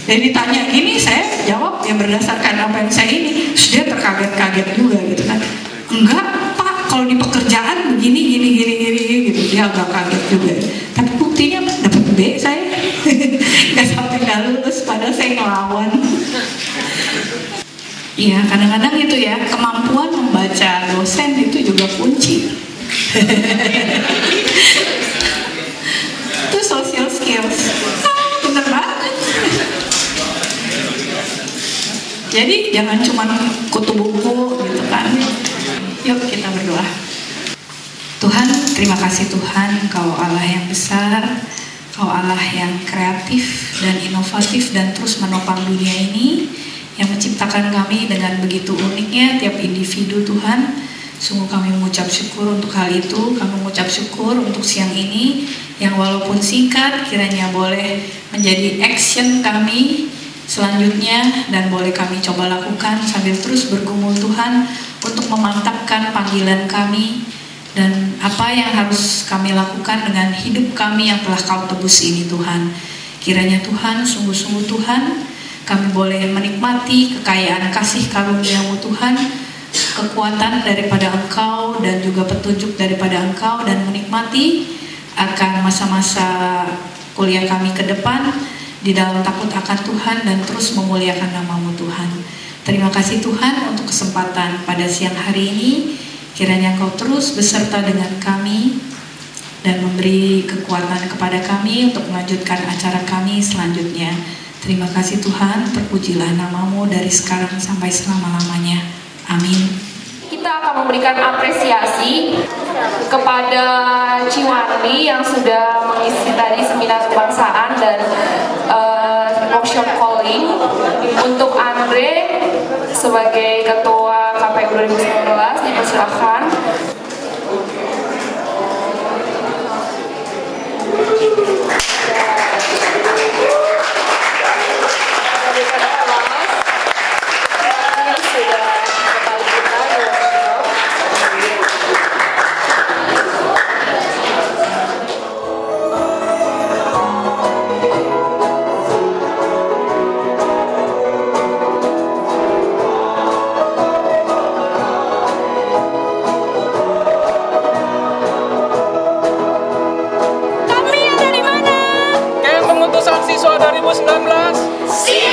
Jadi ditanya gini saya jawab yang berdasarkan apa yang saya ini. Sudah terkaget-kaget juga gitu kan. Enggak pak. Kalau di pekerjaan begini gini gini gini gitu dia agak kaget juga. Ngelawan Iya, kadang-kadang itu ya kemampuan membaca dosen itu juga kunci. itu social skills. Ah, bener banget. Jadi jangan cuma kutu buku gitu kan. Yuk kita berdoa. Tuhan, terima kasih Tuhan, Kau Allah yang besar, Kau Allah yang kreatif dan inovatif dan terus menopang dunia ini yang menciptakan kami dengan begitu uniknya tiap individu Tuhan. Sungguh kami mengucap syukur untuk hal itu, kami mengucap syukur untuk siang ini yang walaupun singkat kiranya boleh menjadi action kami selanjutnya dan boleh kami coba lakukan sambil terus bergumul Tuhan untuk memantapkan panggilan kami dan apa yang harus kami lakukan dengan hidup kami yang telah kau tebus ini Tuhan. Kiranya Tuhan, sungguh-sungguh Tuhan, kami boleh menikmati kekayaan kasih karuniamu Tuhan, kekuatan daripada Engkau dan juga petunjuk daripada Engkau dan menikmati akan masa-masa kuliah kami ke depan di dalam takut akan Tuhan dan terus memuliakan namamu Tuhan. Terima kasih Tuhan untuk kesempatan pada siang hari ini. Kiranya Engkau terus beserta dengan kami dan memberi kekuatan kepada kami untuk melanjutkan acara kami selanjutnya. Terima kasih Tuhan, terpujilah namamu dari sekarang sampai selama-lamanya. Amin.
Kita akan memberikan apresiasi kepada Ciwandi yang sudah mengisi tadi seminar kebangsaan dan uh, workshop calling. Untuk Andre sebagai ketua KPU 2019 dipersilakan. Thank <laughs> you.
Camp pengutusan siswa 2019.
Siap!